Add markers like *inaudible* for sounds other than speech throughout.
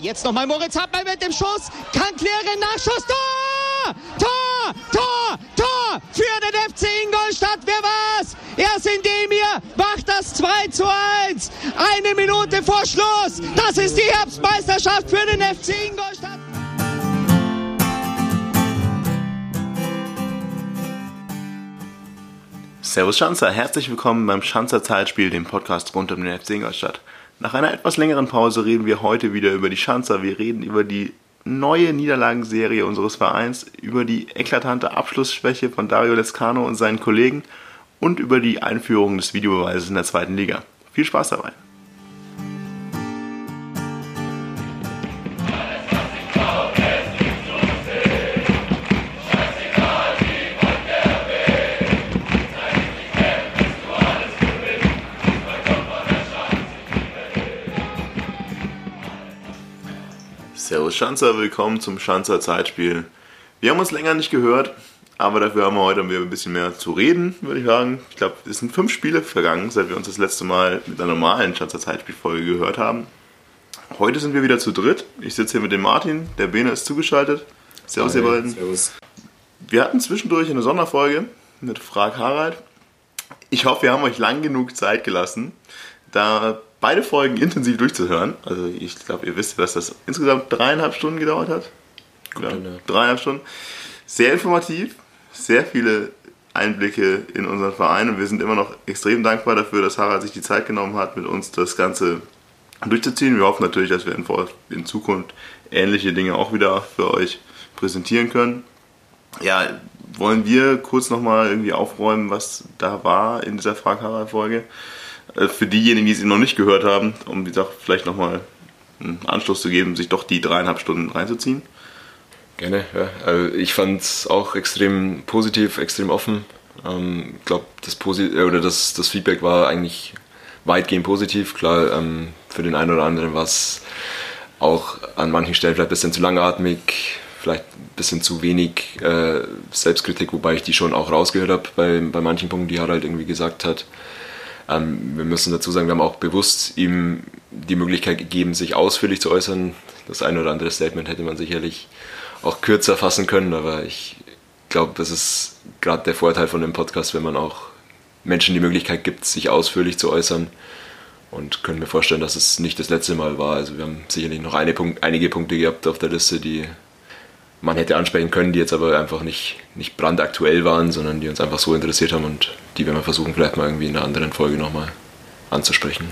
Jetzt nochmal Moritz Hartmann mit dem Schuss. Kann klären. Nachschuss. Tor! Tor! Tor! Tor! Für den FC Ingolstadt. Wer war's? Erst indem ihr macht das 2 zu 1. Eine Minute vor Schluss. Das ist die Herbstmeisterschaft für den FC Ingolstadt. Servus Schanzer, herzlich willkommen beim Schanzer Zeitspiel, dem Podcast rund um den FC Ingolstadt. Nach einer etwas längeren Pause reden wir heute wieder über die Schanzer. Wir reden über die neue Niederlagenserie unseres Vereins, über die eklatante Abschlussschwäche von Dario Lescano und seinen Kollegen und über die Einführung des Videobeweises in der zweiten Liga. Viel Spaß dabei! Servus Schanzer, willkommen zum Schanzer Zeitspiel. Wir haben uns länger nicht gehört, aber dafür haben wir heute ein bisschen mehr zu reden, würde ich sagen. Ich glaube, es sind fünf Spiele vergangen, seit wir uns das letzte Mal mit einer normalen Schanzer Zeitspielfolge gehört haben. Heute sind wir wieder zu dritt. Ich sitze hier mit dem Martin, der Bene ist zugeschaltet. Servus, ihr beiden. Servus. Wir hatten zwischendurch eine Sonderfolge mit Frag Harald. Ich hoffe, wir haben euch lang genug Zeit gelassen, da beide Folgen intensiv durchzuhören. Also ich glaube, ihr wisst, dass das insgesamt dreieinhalb Stunden gedauert hat. Gut, ja, dreieinhalb Stunden. Sehr informativ, sehr viele Einblicke in unseren Verein und wir sind immer noch extrem dankbar dafür, dass Harald sich die Zeit genommen hat, mit uns das Ganze durchzuziehen. Wir hoffen natürlich, dass wir in, in Zukunft ähnliche Dinge auch wieder für euch präsentieren können. Ja, wollen wir kurz nochmal irgendwie aufräumen, was da war in dieser Frag Harald-Folge? Äh, Für diejenigen, die sie noch nicht gehört haben, um wie gesagt vielleicht nochmal einen Anschluss zu geben, sich doch die dreieinhalb Stunden reinzuziehen. Gerne, ja. Also ich fand es auch extrem positiv, extrem offen. Ähm, Ich glaube, das, äh, das, das Feedback war eigentlich weitgehend positiv. Klar, ähm, für den einen oder anderen war es auch an manchen Stellen vielleicht ein bisschen zu langatmig, vielleicht ein bisschen zu wenig äh, Selbstkritik, wobei ich die schon auch rausgehört habe bei, bei manchen Punkten, die Harald irgendwie gesagt hat. Ähm, wir müssen dazu sagen, wir haben auch bewusst ihm die Möglichkeit gegeben, sich ausführlich zu äußern. Das eine oder andere Statement hätte man sicherlich auch kürzer fassen können, aber ich glaube, das ist gerade der Vorteil von dem Podcast, wenn man auch Menschen die Möglichkeit gibt, sich ausführlich zu äußern. Und können mir vorstellen, dass es nicht das letzte Mal war. Also wir haben sicherlich noch eine Punkt, einige Punkte gehabt auf der Liste, die man hätte ansprechen können, die jetzt aber einfach nicht, nicht brandaktuell waren, sondern die uns einfach so interessiert haben und die werden wir versuchen, vielleicht mal irgendwie in einer anderen Folge nochmal anzusprechen.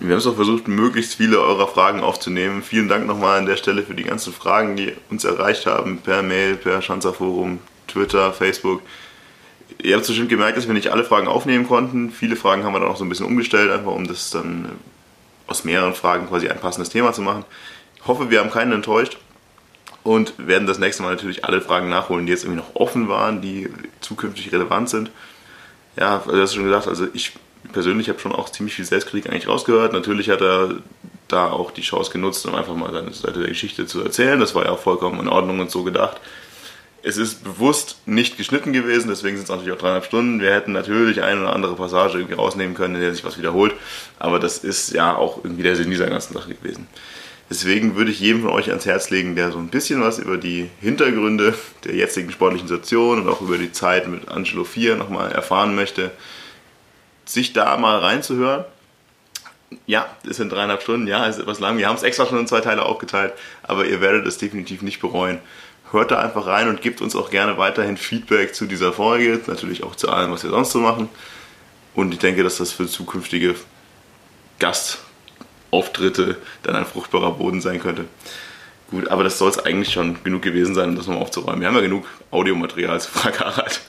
Wir haben es auch versucht, möglichst viele eurer Fragen aufzunehmen. Vielen Dank nochmal an der Stelle für die ganzen Fragen, die uns erreicht haben, per Mail, per Schanzer Forum, Twitter, Facebook. Ihr habt bestimmt gemerkt, dass wir nicht alle Fragen aufnehmen konnten. Viele Fragen haben wir dann auch so ein bisschen umgestellt, einfach um das dann aus mehreren Fragen quasi ein passendes Thema zu machen. Ich hoffe, wir haben keinen enttäuscht und werden das nächste Mal natürlich alle Fragen nachholen, die jetzt irgendwie noch offen waren, die zukünftig relevant sind. Ja, du hast schon gesagt, also ich persönlich habe schon auch ziemlich viel Selbstkritik eigentlich rausgehört. Natürlich hat er da auch die Chance genutzt, um einfach mal seine Seite der Geschichte zu erzählen. Das war ja auch vollkommen in Ordnung und so gedacht. Es ist bewusst nicht geschnitten gewesen, deswegen sind es natürlich auch dreieinhalb Stunden. Wir hätten natürlich eine oder andere Passage irgendwie rausnehmen können, in der sich was wiederholt. Aber das ist ja auch irgendwie der Sinn dieser ganzen Sache gewesen. Deswegen würde ich jedem von euch ans Herz legen, der so ein bisschen was über die Hintergründe der jetzigen sportlichen Situation und auch über die Zeit mit Angelo 4 nochmal erfahren möchte, sich da mal reinzuhören. Ja, es sind dreieinhalb Stunden, ja, es ist etwas lang. Wir haben es extra schon in zwei Teile aufgeteilt, aber ihr werdet es definitiv nicht bereuen. Hört da einfach rein und gebt uns auch gerne weiterhin Feedback zu dieser Folge, natürlich auch zu allem, was wir sonst so machen. Und ich denke, dass das für zukünftige Gastauftritte dann ein fruchtbarer Boden sein könnte. Gut, aber das soll es eigentlich schon genug gewesen sein, um das nochmal aufzuräumen. Wir haben ja genug Audiomaterial zu Frag Harald.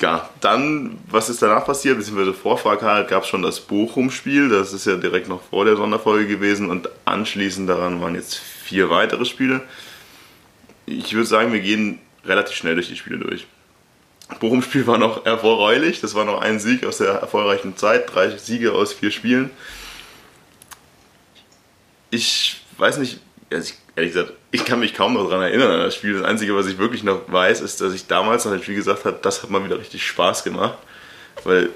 Ja, dann, was ist danach passiert, beziehungsweise vor Frag Harald gab es schon das Bochum-Spiel, das ist ja direkt noch vor der Sonderfolge gewesen und anschließend daran waren jetzt vier weitere Spiele. Ich würde sagen, wir gehen relativ schnell durch die Spiele durch. Bochum-Spiel war noch erfreulich, das war noch ein Sieg aus der erfolgreichen Zeit, drei Siege aus vier Spielen. Ich weiß nicht, also ich, ehrlich gesagt, ich kann mich kaum noch daran erinnern an das Spiel. Das Einzige, was ich wirklich noch weiß, ist, dass ich damals nach dem Spiel gesagt habe, das hat mal wieder richtig Spaß gemacht. Weil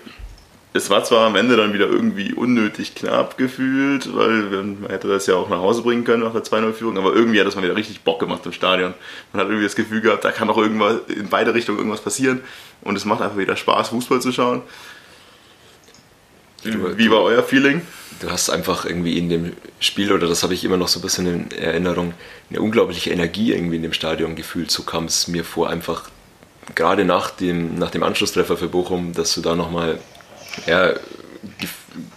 es war zwar am Ende dann wieder irgendwie unnötig knapp gefühlt, weil man hätte das ja auch nach Hause bringen können nach der 2-0-Führung, aber irgendwie hat das mal wieder richtig Bock gemacht im Stadion. Man hat irgendwie das Gefühl gehabt, da kann auch irgendwas in beide Richtungen irgendwas passieren und es macht einfach wieder Spaß, Fußball zu schauen. Wie war euer Feeling? Du hast einfach irgendwie in dem Spiel, oder das habe ich immer noch so ein bisschen in Erinnerung, eine unglaubliche Energie irgendwie in dem Stadion gefühlt. So kam es mir vor, einfach gerade nach dem, nach dem Anschlusstreffer für Bochum, dass du da nochmal ja,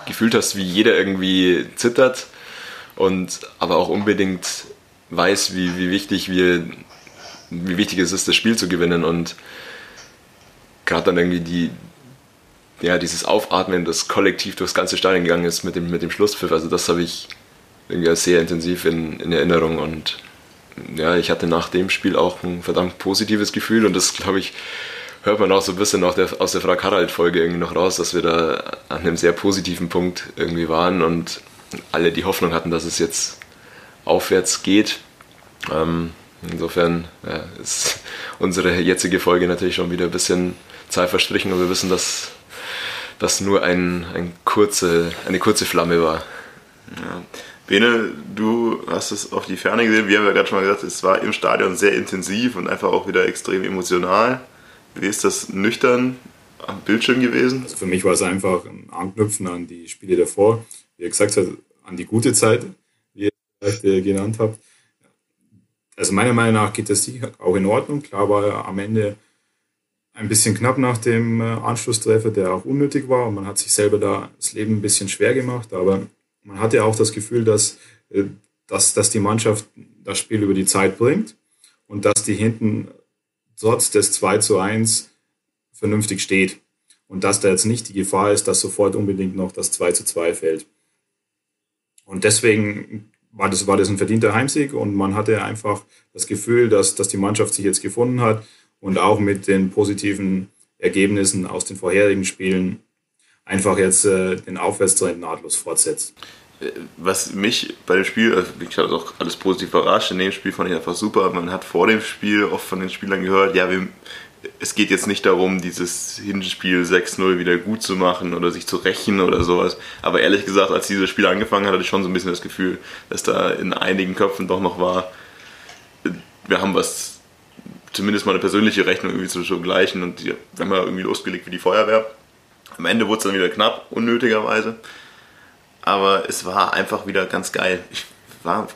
gefühlt hast, wie jeder irgendwie zittert und aber auch unbedingt weiß, wie, wie wichtig wir, wie wichtig es ist, das Spiel zu gewinnen und gerade dann irgendwie die, ja, dieses Aufatmen, das kollektiv durchs ganze Stadion gegangen ist mit dem, mit dem Schlusspfiff, also das habe ich irgendwie sehr intensiv in, in Erinnerung. Und ja, ich hatte nach dem Spiel auch ein verdammt positives Gefühl. Und das glaube ich hört man auch so ein bisschen aus der, aus der Frag Harald-Folge irgendwie noch raus, dass wir da an einem sehr positiven Punkt irgendwie waren und alle die Hoffnung hatten, dass es jetzt aufwärts geht. Ähm, insofern ja, ist unsere jetzige Folge natürlich schon wieder ein bisschen Zeit verstrichen und wir wissen, dass das nur ein, ein kurze, eine kurze Flamme war. Ja. Bene, du hast es auf die Ferne gesehen. Wir haben ja gerade schon mal gesagt, es war im Stadion sehr intensiv und einfach auch wieder extrem emotional. Wie ist das nüchtern am Bildschirm gewesen? Also für mich war es einfach ein Anknüpfen an die Spiele davor. Wie ihr gesagt habt, an die gute Zeit, wie ihr vielleicht äh, genannt habt. Also meiner Meinung nach geht das Sieg auch in Ordnung. Klar war am Ende ein bisschen knapp nach dem äh, Anschlusstreffer, der auch unnötig war. Und man hat sich selber da das Leben ein bisschen schwer gemacht. Aber man hatte auch das Gefühl, dass, äh, dass, dass die Mannschaft das Spiel über die Zeit bringt und dass die hinten trotz des 2 zu 1 vernünftig steht. Und dass da jetzt nicht die Gefahr ist, dass sofort unbedingt noch das 2 zu 2 fällt. Und deswegen war das, war das ein verdienter Heimsieg und man hatte einfach das Gefühl, dass, dass die Mannschaft sich jetzt gefunden hat und auch mit den positiven Ergebnissen aus den vorherigen Spielen einfach jetzt äh, den Aufwärtstrend nahtlos fortsetzt was mich bei dem Spiel, also ich habe auch alles positiv überrascht, in dem Spiel fand ich einfach super. Man hat vor dem Spiel oft von den Spielern gehört, ja, wir, es geht jetzt nicht darum, dieses Hinspiel 6-0 wieder gut zu machen oder sich zu rächen oder sowas. Aber ehrlich gesagt, als dieses Spiel angefangen hat, hatte ich schon so ein bisschen das Gefühl, dass da in einigen Köpfen doch noch war, wir haben was, zumindest mal eine persönliche Rechnung irgendwie zu gleichen und wir haben ja irgendwie losgelegt wie die Feuerwehr. Am Ende wurde es dann wieder knapp, unnötigerweise aber es war einfach wieder ganz geil. Ich war,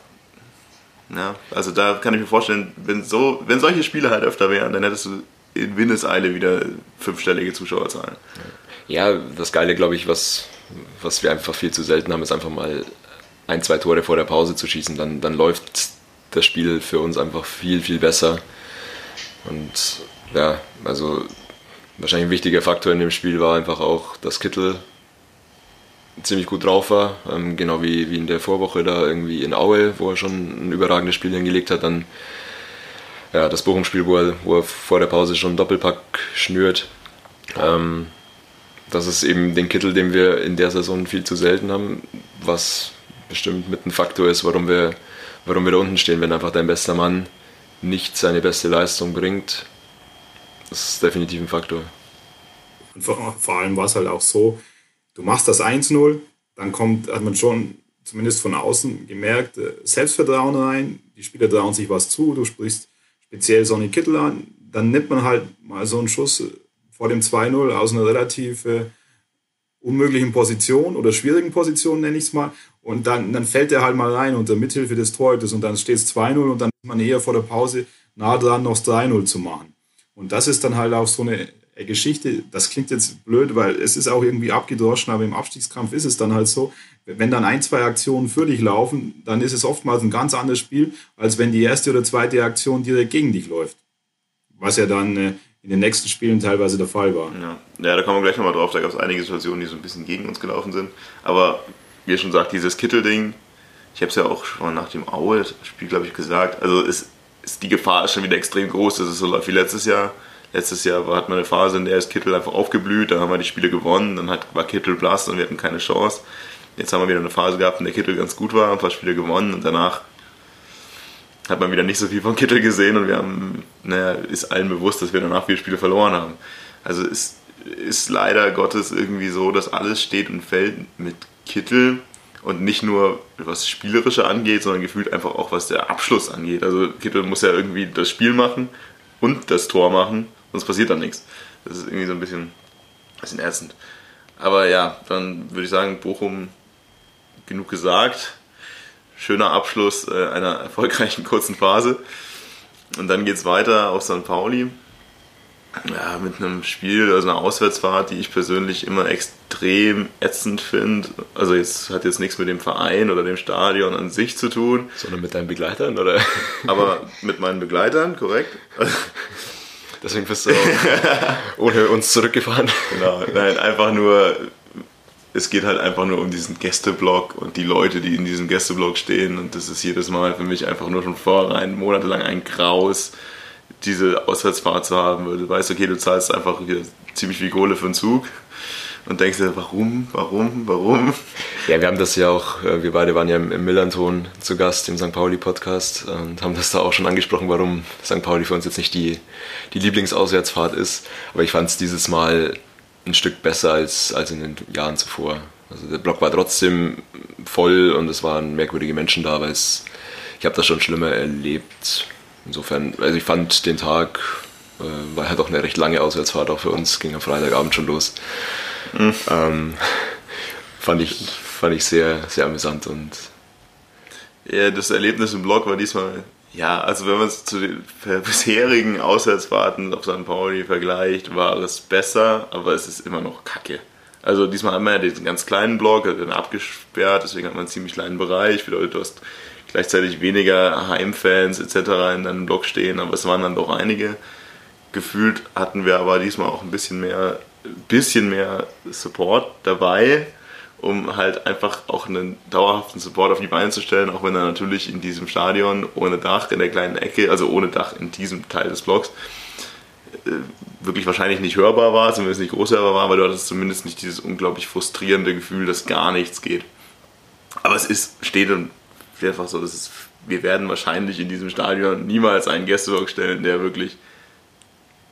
ja, also da kann ich mir vorstellen, wenn, so, wenn solche Spiele halt öfter wären, dann hättest du in Windeseile wieder fünfstellige Zuschauerzahlen. Ja, das Geile, glaube ich, was, was wir einfach viel zu selten haben, ist einfach mal ein, zwei Tore vor der Pause zu schießen. Dann, dann läuft das Spiel für uns einfach viel, viel besser. Und ja, also wahrscheinlich ein wichtiger Faktor in dem Spiel war einfach auch, dass Kittel ziemlich gut drauf war, ähm, genau wie, wie in der Vorwoche da irgendwie in Aue, wo er schon ein überragendes Spiel hingelegt hat, dann ja, das Bochum-Spiel, wo er, wo er vor der Pause schon einen Doppelpack schnürt. Ähm, das ist eben den Kittel, den wir in der Saison viel zu selten haben, was bestimmt mit ein Faktor ist, warum wir, warum wir da unten stehen, wenn einfach dein bester Mann nicht seine beste Leistung bringt. Das ist definitiv ein Faktor. Vor, vor allem war es halt auch so, du machst das 1-0, dann kommt, hat man schon zumindest von außen gemerkt, äh, Selbstvertrauen rein, die Spieler trauen sich was zu, du sprichst speziell Sonny Kittel an, dann nimmt man halt mal so einen Schuss äh, vor dem 2-0 aus einer relativ äh, unmöglichen Position oder schwierigen Position, nenne ich es mal, und dann, dann fällt er halt mal rein unter Mithilfe des Torhüters und dann steht es 2-0 und dann ist man eher vor der Pause nah dran, noch 3-0 zu machen. Und das ist dann halt auch so eine Geschichte, das klingt jetzt blöd, weil es ist auch irgendwie abgedroschen, aber im Abstiegskampf ist es dann halt so, wenn dann ein, zwei Aktionen für dich laufen, dann ist es oftmals ein ganz anderes Spiel, als wenn die erste oder zweite Aktion direkt gegen dich läuft. Was ja dann äh, in den nächsten Spielen teilweise der Fall war. Ja, ja da kommen wir gleich nochmal drauf, da gab es einige Situationen, die so ein bisschen gegen uns gelaufen sind. Aber wie ihr schon sagt, dieses Kittel-Ding, ich habe es ja auch schon nach dem Aue-Spiel, glaube ich, gesagt, also ist, ist, die Gefahr ist schon wieder extrem groß, dass es so läuft wie letztes Jahr Letztes Jahr hat man eine Phase, in der ist Kittel einfach aufgeblüht, da haben wir die Spiele gewonnen, dann hat, war Kittel blass und wir hatten keine Chance. Jetzt haben wir wieder eine Phase gehabt, in der Kittel ganz gut war, ein paar Spiele gewonnen und danach hat man wieder nicht so viel von Kittel gesehen und wir haben, naja, ist allen bewusst, dass wir danach viele Spiele verloren haben. Also ist, ist leider Gottes irgendwie so, dass alles steht und fällt mit Kittel und nicht nur was Spielerische angeht, sondern gefühlt einfach auch was der Abschluss angeht. Also Kittel muss ja irgendwie das Spiel machen und das Tor machen, sonst passiert dann nichts. Das ist irgendwie so ein bisschen, bisschen ätzend. Aber ja, dann würde ich sagen, Bochum genug gesagt. Schöner Abschluss äh, einer erfolgreichen kurzen Phase. Und dann geht es weiter auf St. Pauli. Ja, mit einem Spiel, also einer Auswärtsfahrt, die ich persönlich immer extrem ätzend finde. Also jetzt hat jetzt nichts mit dem Verein oder dem Stadion an sich zu tun. Sondern mit deinen Begleitern, oder? Aber mit meinen Begleitern, korrekt. *laughs* Deswegen bist du auch ohne uns zurückgefahren. Genau, nein, einfach nur, es geht halt einfach nur um diesen Gästeblock und die Leute, die in diesem Gästeblock stehen. Und das ist jedes Mal für mich einfach nur schon vorrein, monatelang ein Graus, diese Auswärtsfahrt zu haben. Weil du weißt, okay, du zahlst einfach hier ziemlich viel Kohle für einen Zug und denkst dir, warum, warum, warum? Ja, wir haben das ja auch, äh, wir beide waren ja im Millanton zu Gast im St. Pauli-Podcast und haben das da auch schon angesprochen, warum St. Pauli für uns jetzt nicht die, die Lieblingsauswärtsfahrt ist. Aber ich fand es dieses Mal ein Stück besser als, als in den Jahren zuvor. Also der Block war trotzdem voll und es waren merkwürdige Menschen da, weil ich habe das schon schlimmer erlebt. Insofern, also ich fand den Tag, äh, war halt auch eine recht lange Auswärtsfahrt auch für uns, ging am Freitagabend schon los. Mhm. Ähm, fand ich, fand ich sehr, sehr amüsant und ja, das Erlebnis im Block war diesmal ja, also wenn man es zu den bisherigen Auswärtsfahrten auf St. Pauli vergleicht, war es besser, aber es ist immer noch kacke. Also diesmal haben wir ja diesen ganz kleinen Block, den abgesperrt, deswegen hat man einen ziemlich kleinen Bereich. Bedeutet, du hast gleichzeitig weniger Heimfans etc. in deinem Block stehen, aber es waren dann doch einige. Gefühlt hatten wir aber diesmal auch ein bisschen mehr, bisschen mehr Support dabei um halt einfach auch einen dauerhaften Support auf die Beine zu stellen, auch wenn er natürlich in diesem Stadion ohne Dach in der kleinen Ecke, also ohne Dach in diesem Teil des Blocks, äh, wirklich wahrscheinlich nicht hörbar war, zumindest nicht groß hörbar war, aber du hattest zumindest nicht dieses unglaublich frustrierende Gefühl, dass gar nichts geht. Aber es ist, steht und einfach so, dass es, wir werden wahrscheinlich in diesem Stadion niemals einen Gästeblock stellen, der wirklich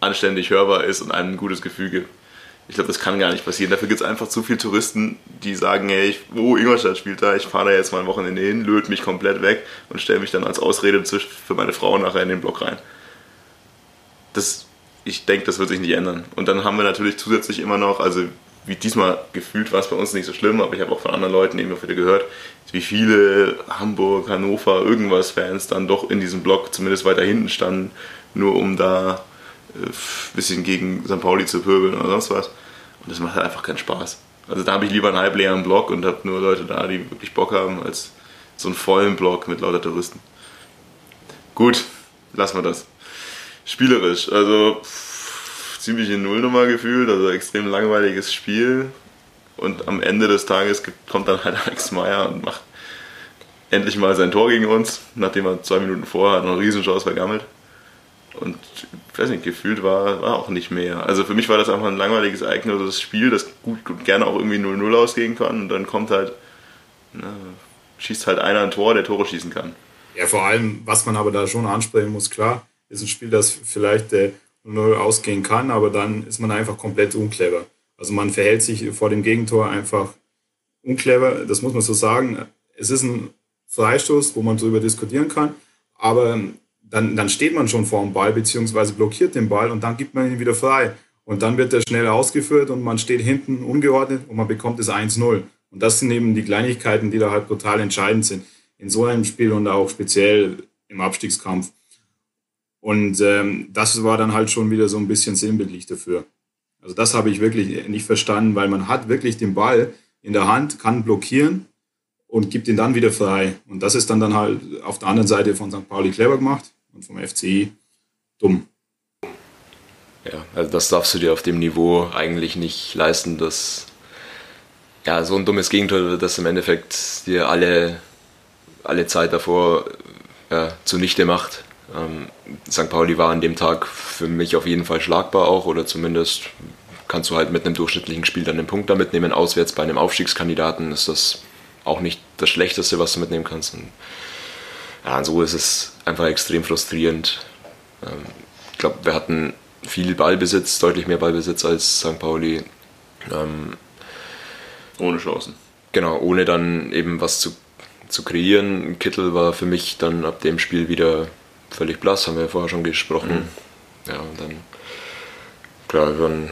anständig hörbar ist und einem ein gutes Gefühl gibt. Ich glaube, das kann gar nicht passieren. Dafür gibt es einfach zu viele Touristen, die sagen, hey, ich, oh, Ingolstadt spielt da, ich fahre da jetzt mal ein Wochenende hin, löt mich komplett weg und stelle mich dann als Ausrede für meine Frau nachher in den Block rein. Das, ich denke, das wird sich nicht ändern. Und dann haben wir natürlich zusätzlich immer noch, also wie diesmal gefühlt war es bei uns nicht so schlimm, aber ich habe auch von anderen Leuten eben wieder gehört, wie viele Hamburg, Hannover, irgendwas Fans dann doch in diesem Block zumindest weiter hinten standen, nur um da ein bisschen gegen St. Pauli zu pöbeln oder sonst was. Und das macht halt einfach keinen Spaß. Also da habe ich lieber einen halbleeren Block und habe nur Leute da, die wirklich Bock haben, als so einen vollen Block mit lauter Touristen. Gut, lassen wir das. Spielerisch, also ziemliche Nullnummer gefühlt, also extrem langweiliges Spiel. Und am Ende des Tages kommt dann halt *laughs* Alex Meyer und macht endlich mal sein Tor gegen uns, nachdem er zwei Minuten vorher noch eine Riesenchance vergammelt. Und ich weiß nicht, gefühlt war, war auch nicht mehr. Also für mich war das einfach ein langweiliges, ereignetes Spiel, das gut, gut gerne auch irgendwie 0-0 ausgehen kann. Und dann kommt halt, na, schießt halt einer ein Tor, der Tore schießen kann. Ja, vor allem, was man aber da schon ansprechen muss, klar, ist ein Spiel, das vielleicht äh, 0 ausgehen kann, aber dann ist man einfach komplett unclever. Also man verhält sich vor dem Gegentor einfach unclever, das muss man so sagen. Es ist ein Freistoß, wo man darüber diskutieren kann, aber dann, dann steht man schon vor dem Ball, beziehungsweise blockiert den Ball und dann gibt man ihn wieder frei. Und dann wird er schnell ausgeführt und man steht hinten ungeordnet und man bekommt es 1-0. Und das sind eben die Kleinigkeiten, die da halt brutal entscheidend sind. In so einem Spiel und auch speziell im Abstiegskampf. Und ähm, das war dann halt schon wieder so ein bisschen sinnbildlich dafür. Also das habe ich wirklich nicht verstanden, weil man hat wirklich den Ball in der Hand, kann blockieren und gibt ihn dann wieder frei. Und das ist dann, dann halt auf der anderen Seite von St. Pauli clever gemacht und vom FCI dumm. Ja, also das darfst du dir auf dem Niveau eigentlich nicht leisten, dass ja, so ein dummes Gegenteil, das im Endeffekt dir alle, alle Zeit davor ja, zunichte macht. Ähm, St. Pauli war an dem Tag für mich auf jeden Fall schlagbar auch oder zumindest kannst du halt mit einem durchschnittlichen Spiel dann einen Punkt da mitnehmen. Auswärts bei einem Aufstiegskandidaten ist das auch nicht das Schlechteste, was du mitnehmen kannst. Und ja, und so ist es einfach extrem frustrierend. Ähm, ich glaube, wir hatten viel Ballbesitz, deutlich mehr Ballbesitz als St. Pauli. Ähm, ohne Chancen. Genau, ohne dann eben was zu, zu kreieren. Kittel war für mich dann ab dem Spiel wieder völlig blass, haben wir ja vorher schon gesprochen. Mhm. Ja, und dann, klar, dann,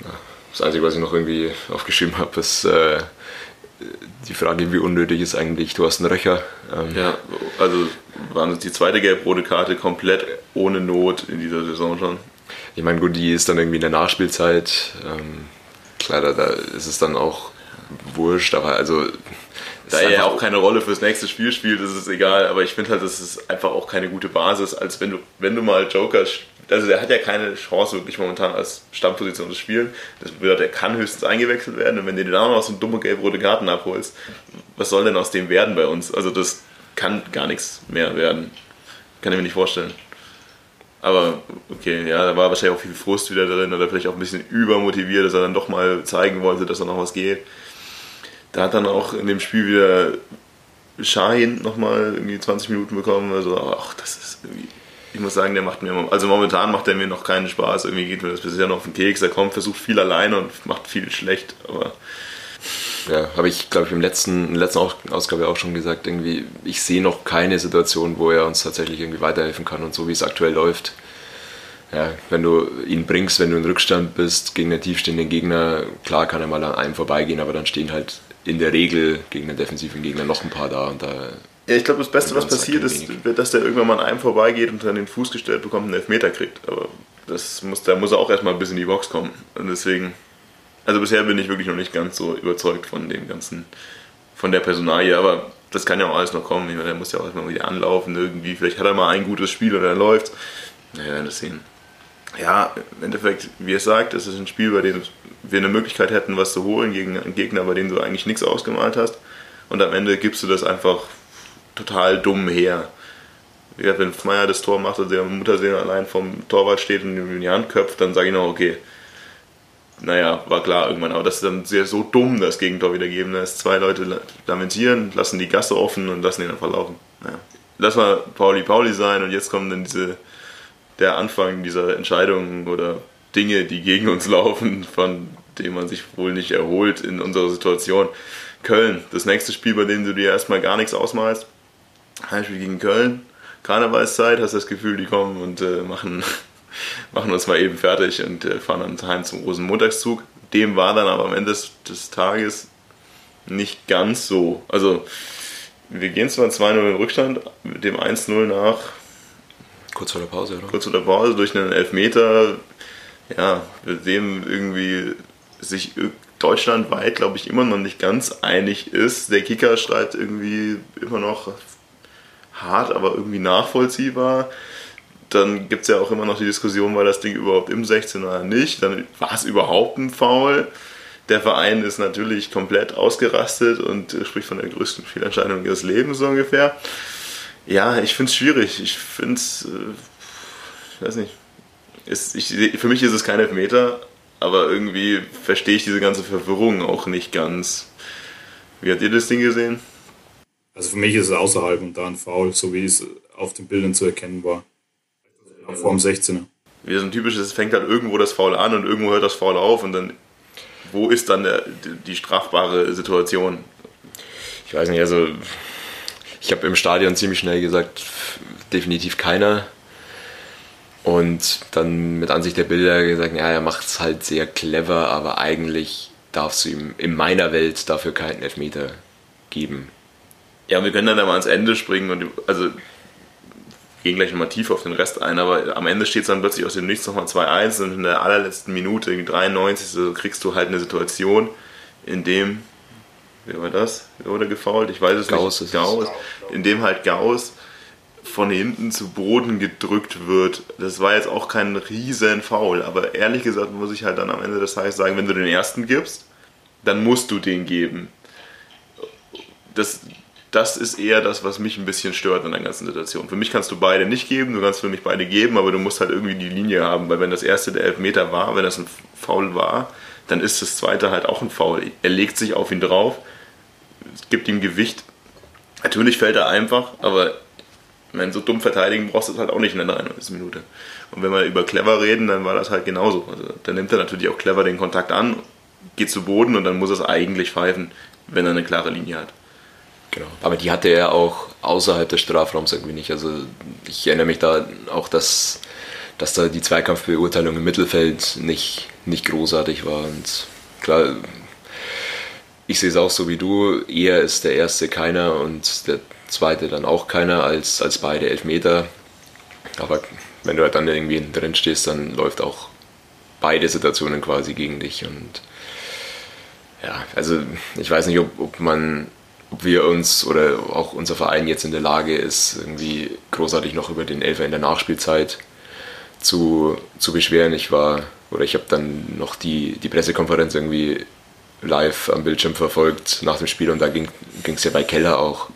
ja, das Einzige, was ich noch irgendwie aufgeschrieben habe, ist äh, die Frage, wie unnötig ist eigentlich Thorsten Röcher. Ähm, ja, also waren es die zweite gelb-rote Karte komplett ohne Not in dieser Saison schon. Ich meine, gut, die ist dann irgendwie in der Nachspielzeit. Ähm, klar, da, da ist es dann auch wurscht, aber also. Da er ja auch keine Rolle fürs nächste Spiel spielt, ist es egal, aber ich finde halt, das ist einfach auch keine gute Basis, als wenn du, wenn du mal Joker, also der hat ja keine Chance wirklich momentan als Stammposition zu spielen. Das bedeutet, er kann höchstens eingewechselt werden und wenn du dir dann noch so dumme gelb-rote Karten abholst, was soll denn aus dem werden bei uns? Also das kann gar nichts mehr werden. Kann ich mir nicht vorstellen. Aber okay, ja, da war wahrscheinlich auch viel Frust wieder drin oder vielleicht auch ein bisschen übermotiviert, dass er dann doch mal zeigen wollte, dass da noch was geht. Da hat dann auch in dem Spiel wieder Shahin nochmal irgendwie 20 Minuten bekommen. Also, ach, das ist irgendwie. Ich muss sagen, der macht mir, also momentan macht er mir noch keinen Spaß. Irgendwie geht mir das bisher noch auf den Keks. Er kommt, versucht viel alleine und macht viel schlecht, aber ja, habe ich, glaube ich, im letzten, in der letzten Ausgabe auch schon gesagt, irgendwie, ich sehe noch keine Situation, wo er uns tatsächlich irgendwie weiterhelfen kann und so wie es aktuell läuft. Ja, wenn du ihn bringst, wenn du in Rückstand bist gegen einen tiefstehenden Gegner, klar kann er mal an einem vorbeigehen, aber dann stehen halt in der Regel gegen einen defensiven Gegner noch ein paar da und da. Ja, ich glaube, das Beste, was passiert, ist, dass der irgendwann mal an einem vorbeigeht und dann den Fuß gestellt bekommt und einen Elfmeter kriegt. Aber das muss, da muss er auch erstmal bisschen in die Box kommen. Und deswegen also bisher bin ich wirklich noch nicht ganz so überzeugt von dem ganzen, von der Personalie, aber das kann ja auch alles noch kommen. Ich meine, der muss ja auch erstmal wieder anlaufen irgendwie. Vielleicht hat er mal ein gutes Spiel oder er läuft. Naja, das sehen. Ja, im Endeffekt, wie er sagt, es ist ein Spiel, bei dem wir eine Möglichkeit hätten, was zu holen gegen einen Gegner, bei dem du eigentlich nichts ausgemalt hast. Und am Ende gibst du das einfach total dumm her. Wenn Meier das Tor macht und der Mutterseele allein vom Torwart steht und ihm in die Hand köpft, dann sage ich noch, okay, naja, war klar irgendwann. Aber das ist dann sehr so dumm, das Gegentor wieder geben lässt. Zwei Leute lamentieren, lassen die Gasse offen und lassen ihn einfach laufen. Naja. Lass mal Pauli Pauli sein und jetzt kommt dann diese, der Anfang dieser Entscheidungen oder Dinge, die gegen uns laufen, von denen man sich wohl nicht erholt in unserer Situation. Köln, das nächste Spiel, bei dem du dir erstmal gar nichts ausmalst. Heimspiel gegen Köln. Karnevalszeit, hast das Gefühl, die kommen und äh, machen *laughs* machen uns mal eben fertig und äh, fahren dann heim zum Rosenmontagszug. Dem war dann aber am Ende des, des Tages nicht ganz so. Also wir gehen zwar 2-0 in Rückstand, mit dem 1-0 nach. Kurz vor der Pause, oder? Kurz vor der Pause durch einen Elfmeter. Ja, mit dem irgendwie sich deutschlandweit, glaube ich, immer noch nicht ganz einig ist. Der Kicker schreit irgendwie immer noch hart, aber irgendwie nachvollziehbar dann gibt es ja auch immer noch die Diskussion, war das Ding überhaupt im 16 oder nicht. Dann war es überhaupt ein Foul. Der Verein ist natürlich komplett ausgerastet und spricht von der größten Fehlentscheidung ihres Lebens so ungefähr. Ja, ich finde es schwierig. Ich finde es, äh, ich weiß nicht, ist, ich, für mich ist es kein Elfmeter, aber irgendwie verstehe ich diese ganze Verwirrung auch nicht ganz. Wie habt ihr das Ding gesehen? Also für mich ist es außerhalb und da ein Foul, so wie es auf den Bildern zu erkennen war. Vor dem 16er. Wie so ein typisches, es fängt halt irgendwo das Foul an und irgendwo hört das Foul auf und dann, wo ist dann der, die strafbare Situation? Ich weiß nicht, also ich habe im Stadion ziemlich schnell gesagt, definitiv keiner. Und dann mit Ansicht der Bilder gesagt, ja, er macht es halt sehr clever, aber eigentlich darfst du ihm in meiner Welt dafür keinen Elfmeter geben. Ja, wir können dann mal ans Ende springen und also gehen gleich nochmal tiefer auf den Rest ein, aber am Ende steht es dann plötzlich aus dem Nichts nochmal 2-1 und in der allerletzten Minute, irgendwie 93, so kriegst du halt eine Situation, in dem, wer war das? Wer wurde gefault? Ich weiß es Gauss nicht. Gauss. In dem halt Gauss von hinten zu Boden gedrückt wird. Das war jetzt auch kein riesen Foul, aber ehrlich gesagt muss ich halt dann am Ende des Tages sagen, wenn du den ersten gibst, dann musst du den geben. Das, das ist eher das, was mich ein bisschen stört in der ganzen Situation. Für mich kannst du beide nicht geben, du kannst für mich beide geben, aber du musst halt irgendwie die Linie haben, weil wenn das erste der Elfmeter war, wenn das ein Foul war, dann ist das zweite halt auch ein Foul. Er legt sich auf ihn drauf, gibt ihm Gewicht. Natürlich fällt er einfach, aber meine, so dumm verteidigen brauchst du es halt auch nicht in der 93. Minute. Und wenn wir über clever reden, dann war das halt genauso. Also, dann nimmt er natürlich auch clever den Kontakt an, geht zu Boden und dann muss er es eigentlich pfeifen, wenn er eine klare Linie hat. Genau. Aber die hatte er auch außerhalb des Strafraums irgendwie nicht. Also ich erinnere mich da auch, dass, dass da die Zweikampfbeurteilung im Mittelfeld nicht, nicht großartig war. Und klar, ich sehe es auch so wie du. Er ist der erste keiner und der zweite dann auch keiner als, als beide Elfmeter. Aber wenn du halt dann irgendwie drin stehst, dann läuft auch beide Situationen quasi gegen dich. Und ja, also ich weiß nicht, ob, ob man, ob wir uns oder auch unser Verein jetzt in der Lage ist, irgendwie großartig noch über den Elfer in der Nachspielzeit zu, zu beschweren. Ich war, oder ich habe dann noch die, die Pressekonferenz irgendwie live am Bildschirm verfolgt nach dem Spiel und da ging es ja bei Keller auch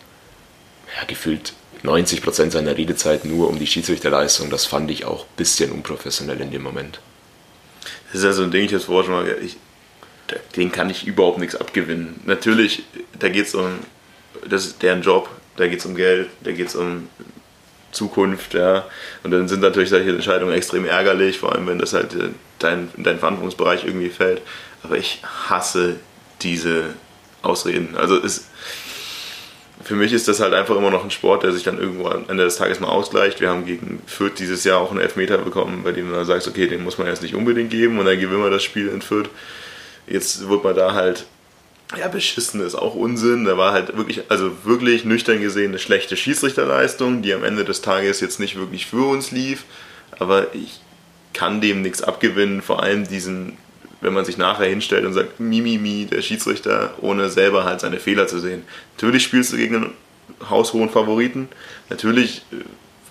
ja, gefühlt 90 Prozent seiner Redezeit nur um die Schiedsrichterleistung. Das fand ich auch ein bisschen unprofessionell in dem Moment. Das ist ja so ein Ding, ich habe vorher schon mal ich, den kann ich überhaupt nichts abgewinnen. Natürlich, da geht es um, das ist deren Job, da geht es um Geld, da geht es um Zukunft, ja. Und dann sind natürlich solche Entscheidungen extrem ärgerlich, vor allem wenn das halt äh, dein, in deinen Verantwortungsbereich irgendwie fällt. Aber ich hasse diese Ausreden. Also es, für mich ist das halt einfach immer noch ein Sport, der sich dann irgendwo am Ende des Tages mal ausgleicht. Wir haben gegen Fürth dieses Jahr auch einen Elfmeter bekommen, bei dem du dann sagst, okay, den muss man jetzt nicht unbedingt geben und dann gewinnen wir das Spiel in Fürth. Jetzt wird man da halt, ja, beschissen ist auch Unsinn. Da war halt wirklich, also wirklich nüchtern gesehen eine schlechte Schiedsrichterleistung, die am Ende des Tages jetzt nicht wirklich für uns lief. Aber ich kann dem nichts abgewinnen, vor allem diesen wenn man sich nachher hinstellt und sagt, Mimimi, der Schiedsrichter, ohne selber halt seine Fehler zu sehen. Natürlich spielst du gegen einen haushohen Favoriten. Natürlich äh,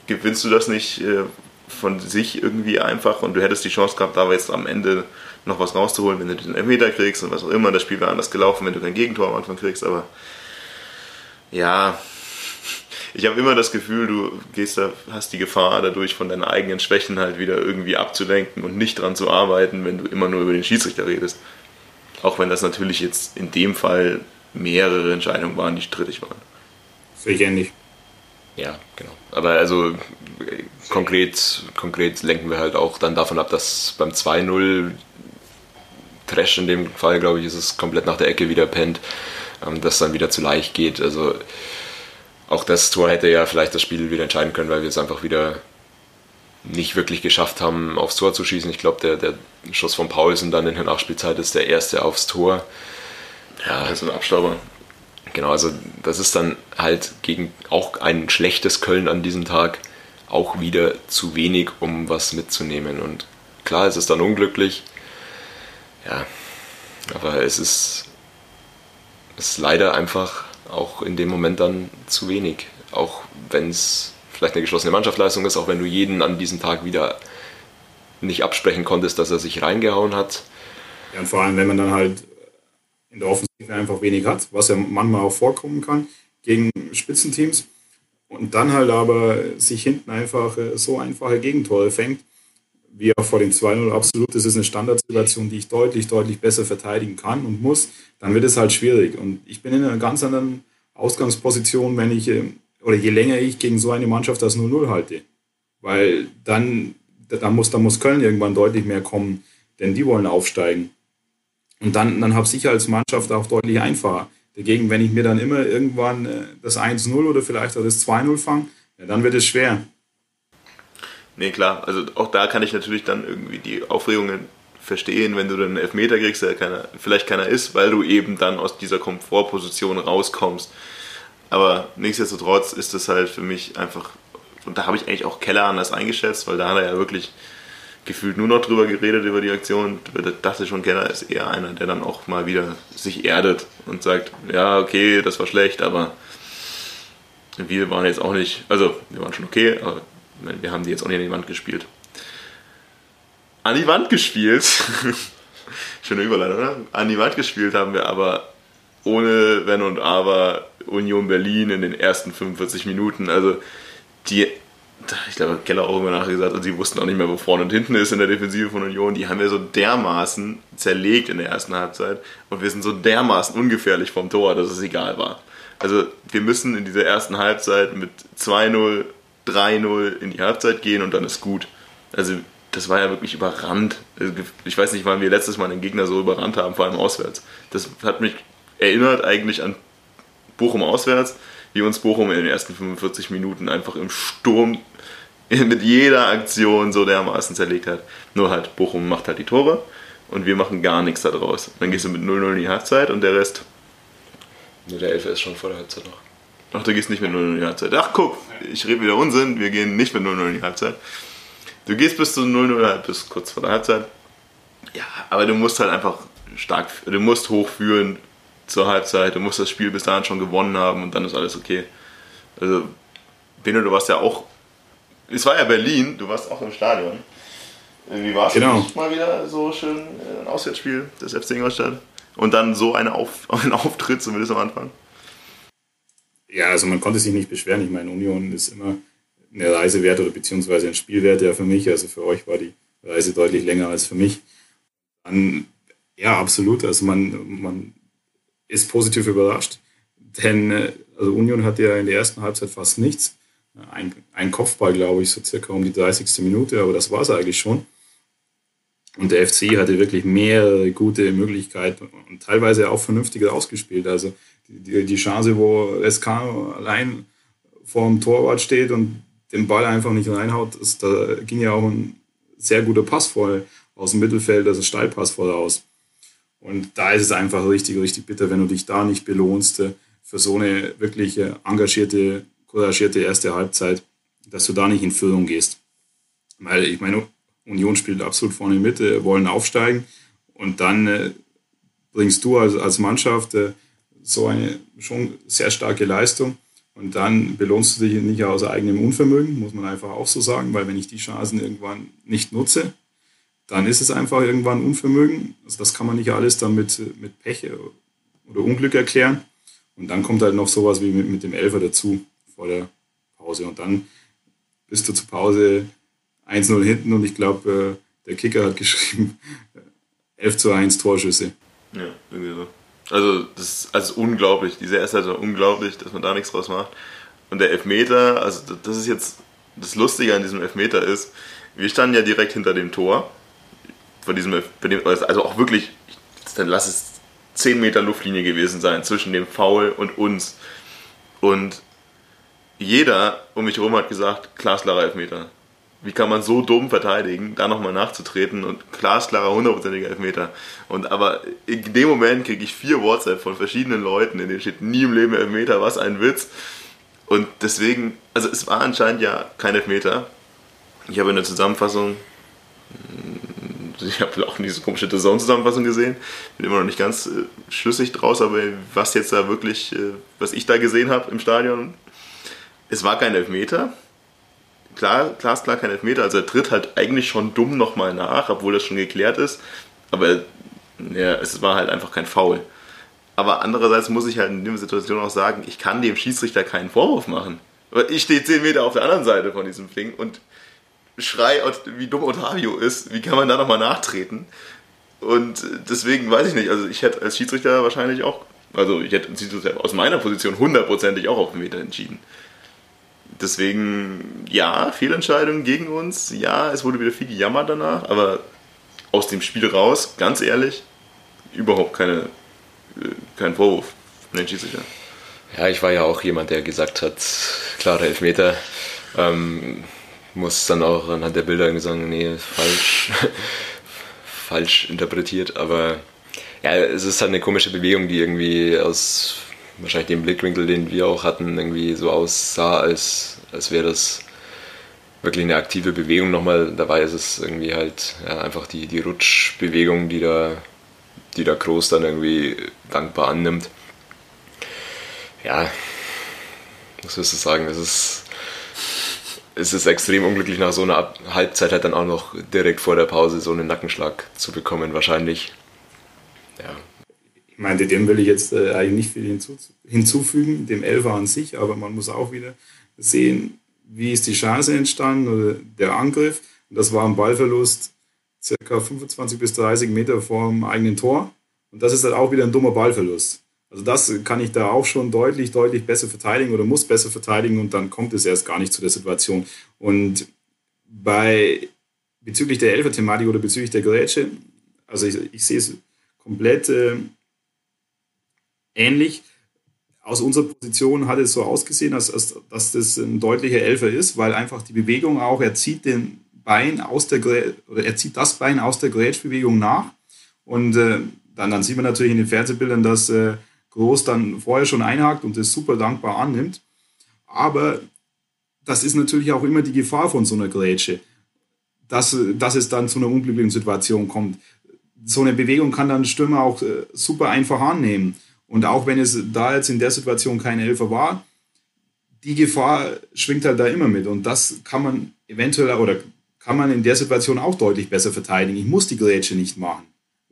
gewinnst du das nicht äh, von sich irgendwie einfach und du hättest die Chance gehabt, da jetzt am Ende noch was rauszuholen, wenn du den Elfmeter kriegst und was auch immer. Das Spiel wäre anders gelaufen, wenn du kein Gegentor am Anfang kriegst, aber ja, ich habe immer das Gefühl, du gehst da, hast die Gefahr dadurch von deinen eigenen Schwächen halt wieder irgendwie abzulenken und nicht dran zu arbeiten, wenn du immer nur über den Schiedsrichter redest. Auch wenn das natürlich jetzt in dem Fall mehrere Entscheidungen waren, die strittig waren. Sehe ich ähnlich. Ja, genau. Aber also konkret, konkret lenken wir halt auch dann davon ab, dass beim 2-0 Trash in dem Fall, glaube ich, ist es komplett nach der Ecke wieder pennt, ähm, dass dann wieder zu leicht geht. Also auch das Tor hätte ja vielleicht das Spiel wieder entscheiden können, weil wir es einfach wieder nicht wirklich geschafft haben, aufs Tor zu schießen. Ich glaube, der, der Schuss von Paulsen dann in der Nachspielzeit ist der erste aufs Tor. Ja, das ist ein Abstauber. Genau, also das ist dann halt gegen auch ein schlechtes Köln an diesem Tag auch wieder zu wenig, um was mitzunehmen. Und klar, es ist dann unglücklich. Ja, aber es ist, es ist leider einfach auch in dem Moment dann zu wenig. Auch wenn es vielleicht eine geschlossene Mannschaftsleistung ist, auch wenn du jeden an diesem Tag wieder nicht absprechen konntest, dass er sich reingehauen hat. Ja, und vor allem, wenn man dann halt in der Offensive einfach wenig hat, was ja manchmal auch vorkommen kann gegen Spitzenteams und dann halt aber sich hinten einfach äh, so einfache Gegentore fängt, wie auch vor dem 2-0 absolut, das ist eine Standardsituation, die ich deutlich, deutlich besser verteidigen kann und muss, dann wird es halt schwierig. Und ich bin in einer ganz anderen Ausgangsposition, wenn ich, äh, oder je länger ich gegen so eine Mannschaft das 0-0 halte. Weil dann, da muss, da muss Köln irgendwann deutlich mehr kommen, denn die wollen aufsteigen. Und dann, dann habe ich als Mannschaft auch deutlich einfacher. Dagegen, wenn ich mir dann immer irgendwann äh, das 1-0 oder vielleicht auch das 2-0 fange, ja, dann wird es schwer. Nee, klar. Also auch da kann ich natürlich dann irgendwie die Aufregungen verstehen, wenn du dann einen Elfmeter kriegst, der keiner, vielleicht keiner ist, weil du eben dann aus dieser Komfortposition rauskommst. Aber nichtsdestotrotz ist das halt für mich einfach, und da habe ich eigentlich auch Keller anders eingeschätzt, weil da hat er ja wirklich gefühlt nur noch drüber geredet, über die Aktion. Ich dachte schon, Keller ist eher einer, der dann auch mal wieder sich erdet und sagt, ja, okay, das war schlecht, aber wir waren jetzt auch nicht, also wir waren schon okay, aber wir haben die jetzt auch nicht an die Wand gespielt. An die Wand gespielt. *laughs* Schöne Überleitung, oder? An die Wand gespielt haben wir aber ohne Wenn und Aber Union Berlin in den ersten 45 Minuten. Also die, ich glaube, Keller auch immer nachher gesagt, und sie wussten auch nicht mehr, wo vorne und hinten ist in der Defensive von Union. Die haben wir so dermaßen zerlegt in der ersten Halbzeit und wir sind so dermaßen ungefährlich vom Tor, dass es egal war. Also wir müssen in dieser ersten Halbzeit mit 2-0 3-0 in die Halbzeit gehen und dann ist gut. Also das war ja wirklich überrannt. Ich weiß nicht, wann wir letztes Mal den Gegner so überrannt haben, vor allem auswärts. Das hat mich erinnert eigentlich an Bochum auswärts, wie uns Bochum in den ersten 45 Minuten einfach im Sturm mit jeder Aktion so dermaßen zerlegt hat. Nur halt, Bochum macht halt die Tore und wir machen gar nichts daraus. Dann gehst du mit 0-0 in die Halbzeit und der Rest. Nur der Elfer ist schon vor der Halbzeit noch. Ach, du gehst nicht mit 0-0 in die Halbzeit. Ach, guck, ich rede wieder Unsinn, wir gehen nicht mit 0-0 in die Halbzeit. Du gehst bis zu 0-0 halt bis kurz vor der Halbzeit. Ja, aber du musst halt einfach stark, du musst hochführen zur Halbzeit, du musst das Spiel bis dahin schon gewonnen haben und dann ist alles okay. Also, Beno, du warst ja auch, es war ja Berlin, du warst auch im Stadion. Wie war es genau. mal wieder so schön äh, ein Auswärtsspiel des FC Ingolstadt? Und dann so eine Auf, *laughs* ein Auftritt, zumindest am Anfang? Ja, also man konnte sich nicht beschweren. Ich meine, Union ist immer eine Reise wert oder beziehungsweise ein Spielwert ja für mich. Also für euch war die Reise deutlich länger als für mich. Dann, ja, absolut. Also man, man ist positiv überrascht. Denn äh, also Union hatte ja in der ersten Halbzeit fast nichts. Ein, ein Kopfball, glaube ich, so circa um die 30. Minute, aber das war es eigentlich schon. Und der FC hatte wirklich mehrere gute Möglichkeiten und teilweise auch vernünftig ausgespielt. Also die, die Chance, wo Escano allein vor dem Torwart steht und den Ball einfach nicht reinhaut, ist, da ging ja auch ein sehr guter Pass voll aus dem Mittelfeld, also Steilpass voll aus. Und da ist es einfach richtig, richtig bitter, wenn du dich da nicht belohnst äh, für so eine wirklich engagierte, couragierte erste Halbzeit, dass du da nicht in Führung gehst. Weil ich meine, Union spielt absolut vorne mit, äh, wollen aufsteigen und dann äh, bringst du als, als Mannschaft so eine schon sehr starke Leistung und dann belohnst du dich nicht aus eigenem Unvermögen, muss man einfach auch so sagen, weil wenn ich die Chancen irgendwann nicht nutze, dann ist es einfach irgendwann Unvermögen. Also das kann man nicht alles dann mit, mit Pech oder Unglück erklären. Und dann kommt halt noch sowas wie mit, mit dem Elfer dazu vor der Pause. Und dann bist du zur Pause 1-0 hinten und ich glaube, äh, der Kicker hat *laughs* geschrieben 11 zu 1 Torschüsse. Ja, irgendwie so. Also das ist also unglaublich. Diese erste Halbzeit unglaublich, dass man da nichts draus macht. Und der Elfmeter, also das ist jetzt das Lustige an diesem Elfmeter ist, wir standen ja direkt hinter dem Tor. Von diesem, also auch wirklich, dann lass es 10 Meter Luftlinie gewesen sein zwischen dem Foul und uns. Und jeder um mich herum hat gesagt, glasklarer Elfmeter. Wie kann man so dumm verteidigen, da nochmal nachzutreten und glasklarer, hundertprozentiger Elfmeter. Und aber in dem Moment kriege ich vier WhatsApp von verschiedenen Leuten, in denen steht nie im Leben Elfmeter, was ein Witz. Und deswegen, also es war anscheinend ja kein Elfmeter. Ich habe in der Zusammenfassung, ich habe auch diese komische Zone-Zusammenfassung gesehen, bin immer noch nicht ganz äh, schlüssig draus, aber was jetzt da wirklich, äh, was ich da gesehen habe im Stadion, es war kein Elfmeter klar, glasklar kein Elfmeter. Also er tritt halt eigentlich schon dumm nochmal nach, obwohl das schon geklärt ist. Aber ja, es war halt einfach kein Foul. Aber andererseits muss ich halt in der Situation auch sagen, ich kann dem Schiedsrichter keinen Vorwurf machen. Weil ich stehe 10 Meter auf der anderen Seite von diesem Ding und schrei, wie dumm Otavio ist. Wie kann man da nochmal nachtreten? Und deswegen weiß ich nicht. Also ich hätte als Schiedsrichter wahrscheinlich auch, also ich hätte aus meiner Position hundertprozentig auch auf den Meter entschieden. Deswegen, ja, Fehlentscheidungen gegen uns. Ja, es wurde wieder viel gejammert danach, aber aus dem Spiel raus, ganz ehrlich, überhaupt keine, äh, kein Vorwurf von den Schiedsrichtern. Ja, ich war ja auch jemand, der gesagt hat, klare Elfmeter. Ähm, muss dann auch anhand der Bilder sagen, nee, falsch, *laughs* falsch interpretiert. Aber ja, es ist halt eine komische Bewegung, die irgendwie aus wahrscheinlich den Blickwinkel, den wir auch hatten, irgendwie so aussah, als, als wäre das wirklich eine aktive Bewegung nochmal. Dabei ist es irgendwie halt ja, einfach die, die Rutschbewegung, die da, die da Groß dann irgendwie dankbar annimmt. Ja, was wirst du sagen, es ist, es ist extrem unglücklich nach so einer Halbzeit halt dann auch noch direkt vor der Pause so einen Nackenschlag zu bekommen, wahrscheinlich. Ja, meinte, dem will ich jetzt äh, eigentlich nicht viel hinzu, hinzufügen, dem Elfer an sich, aber man muss auch wieder sehen, wie ist die Chance entstanden oder der Angriff. Und das war ein Ballverlust circa 25 bis 30 Meter vor dem eigenen Tor. Und das ist halt auch wieder ein dummer Ballverlust. Also das kann ich da auch schon deutlich, deutlich besser verteidigen oder muss besser verteidigen und dann kommt es erst gar nicht zu der Situation. Und bei bezüglich der Elfer-Thematik oder bezüglich der Grätsche, also ich, ich sehe es komplett äh, ähnlich. Aus unserer Position hat es so ausgesehen, als, dass das ein deutlicher Elfer ist, weil einfach die Bewegung auch, er zieht den Bein aus der oder er zieht das Bein aus der Grätschbewegung nach. Und äh, dann, dann sieht man natürlich in den Fernsehbildern, dass äh, Groß dann vorher schon einhakt und das super dankbar annimmt. Aber das ist natürlich auch immer die Gefahr von so einer Grätsche, dass, dass es dann zu einer unglücklichen Situation kommt. So eine Bewegung kann dann Stürmer auch äh, super einfach annehmen. Und auch wenn es da jetzt in der Situation kein Elfer war, die Gefahr schwingt halt da immer mit. Und das kann man eventuell oder kann man in der Situation auch deutlich besser verteidigen. Ich muss die Grätsche nicht machen.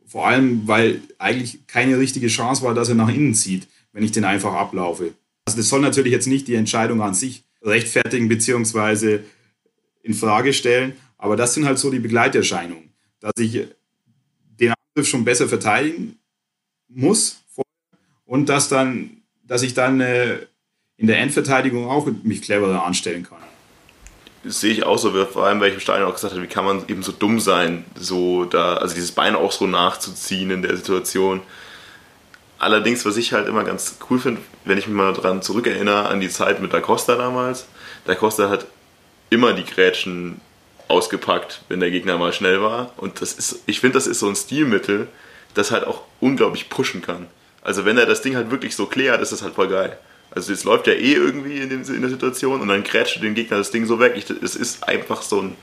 Vor allem, weil eigentlich keine richtige Chance war, dass er nach innen zieht, wenn ich den einfach ablaufe. Also das soll natürlich jetzt nicht die Entscheidung an sich rechtfertigen bzw. in Frage stellen, aber das sind halt so die Begleiterscheinungen, dass ich den Angriff schon besser verteidigen muss und dass dann, dass ich dann äh, in der Endverteidigung auch mich cleverer anstellen kann. Das sehe ich auch so, vor allem, weil ich im Stadion auch gesagt habe, wie kann man eben so dumm sein, so da, also dieses Bein auch so nachzuziehen in der Situation. Allerdings, was ich halt immer ganz cool finde, wenn ich mich mal daran zurückerinnere, an die Zeit mit Da Costa damals. Da Costa hat immer die Grätschen ausgepackt, wenn der Gegner mal schnell war. Und das ist, ich finde, das ist so ein Stilmittel, das halt auch unglaublich pushen kann. Also wenn er das Ding halt wirklich so klärt, ist das halt voll geil. Also es läuft ja eh irgendwie in, den, in der Situation und dann grätscht den Gegner das Ding so weg. es ist einfach so ein,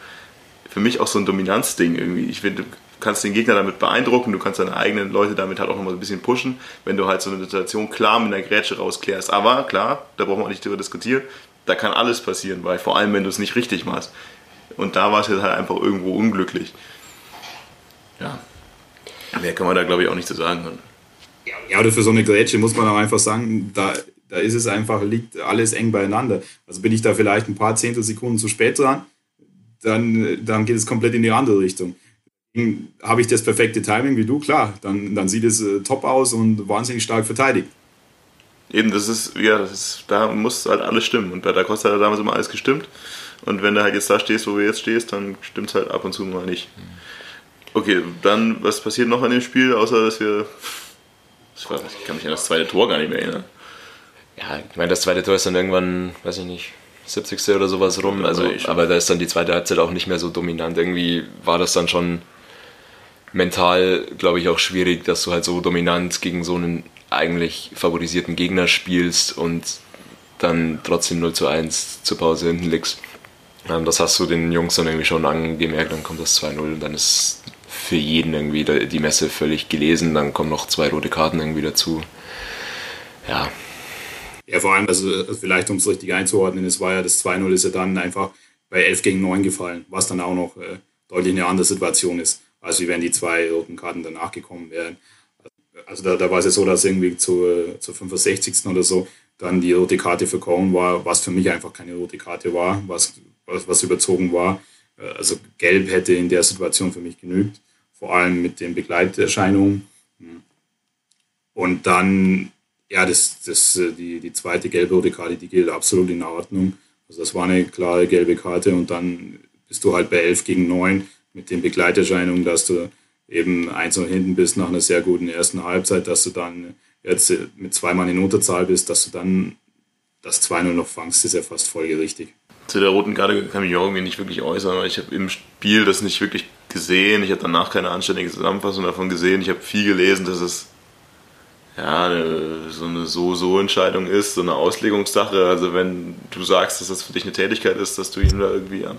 für mich auch so ein Dominanzding irgendwie. Ich finde, du kannst den Gegner damit beeindrucken, du kannst deine eigenen Leute damit halt auch nochmal so ein bisschen pushen, wenn du halt so eine Situation klar mit einer Grätsche rausklärst. Aber klar, da brauchen wir auch nicht drüber diskutieren, da kann alles passieren, weil vor allem, wenn du es nicht richtig machst. Und da war es jetzt halt einfach irgendwo unglücklich. Ja. Mehr kann man da, glaube ich, auch nicht zu sagen. Ja, oder für so eine Grätsche muss man auch einfach sagen, da, da ist es einfach, liegt alles eng beieinander. Also bin ich da vielleicht ein paar Zehntelsekunden zu spät dran, dann, dann geht es komplett in die andere Richtung. Habe ich das perfekte Timing wie du, klar, dann, dann sieht es äh, top aus und wahnsinnig stark verteidigt. Eben, das ist, ja, das ist, da muss halt alles stimmen. Und bei Da Costa hat damals immer alles gestimmt. Und wenn du halt jetzt da stehst, wo du jetzt stehst, dann stimmt es halt ab und zu mal nicht. Okay, dann, was passiert noch an dem Spiel, außer dass wir ich kann mich an das zweite Tor gar nicht mehr erinnern. Ja, ich meine, das zweite Tor ist dann irgendwann, weiß ich nicht, 70. oder sowas rum. Also, aber da ist dann die zweite Halbzeit auch nicht mehr so dominant. Irgendwie war das dann schon mental, glaube ich, auch schwierig, dass du halt so dominant gegen so einen eigentlich favorisierten Gegner spielst und dann trotzdem 0 zu 1 zur Pause hinten liegst. Ähm, das hast du den Jungs dann irgendwie schon angemerkt, dann kommt das 2-0 und dann ist für jeden irgendwie die Messe völlig gelesen. Dann kommen noch zwei rote Karten irgendwie dazu. Ja. Ja, vor allem, also vielleicht um es richtig einzuordnen, es war ja das 2-0 ist ja dann einfach bei 11 gegen 9 gefallen, was dann auch noch äh, deutlich eine andere Situation ist, als wenn die zwei roten Karten danach gekommen wären. Also da, da war es ja so, dass irgendwie zu, äh, zur 65. oder so dann die rote Karte für Cohen war, was für mich einfach keine rote Karte war, was, was, was überzogen war. Äh, also gelb hätte in der Situation für mich genügt vor allem mit den Begleiterscheinungen. Und dann, ja, das, das, äh, die, die zweite gelbe-rote Karte, die gilt absolut in Ordnung. Also das war eine klare gelbe Karte und dann bist du halt bei 11 gegen 9 mit den Begleiterscheinungen, dass du eben eins und hinten bist nach einer sehr guten ersten Halbzeit, dass du dann jetzt äh, mit zwei Mann in Unterzahl bist, dass du dann das 2-0 noch fangst, ist ja fast folgerichtig. Zu der roten Karte kann ich mich auch irgendwie nicht wirklich äußern, weil ich habe im Spiel das nicht wirklich gesehen. Ich habe danach keine anständige Zusammenfassung davon gesehen. Ich habe viel gelesen, dass es ja, so eine So-So-Entscheidung ist, so eine Auslegungssache. Also wenn du sagst, dass das für dich eine Tätigkeit ist, dass du ihn da irgendwie am,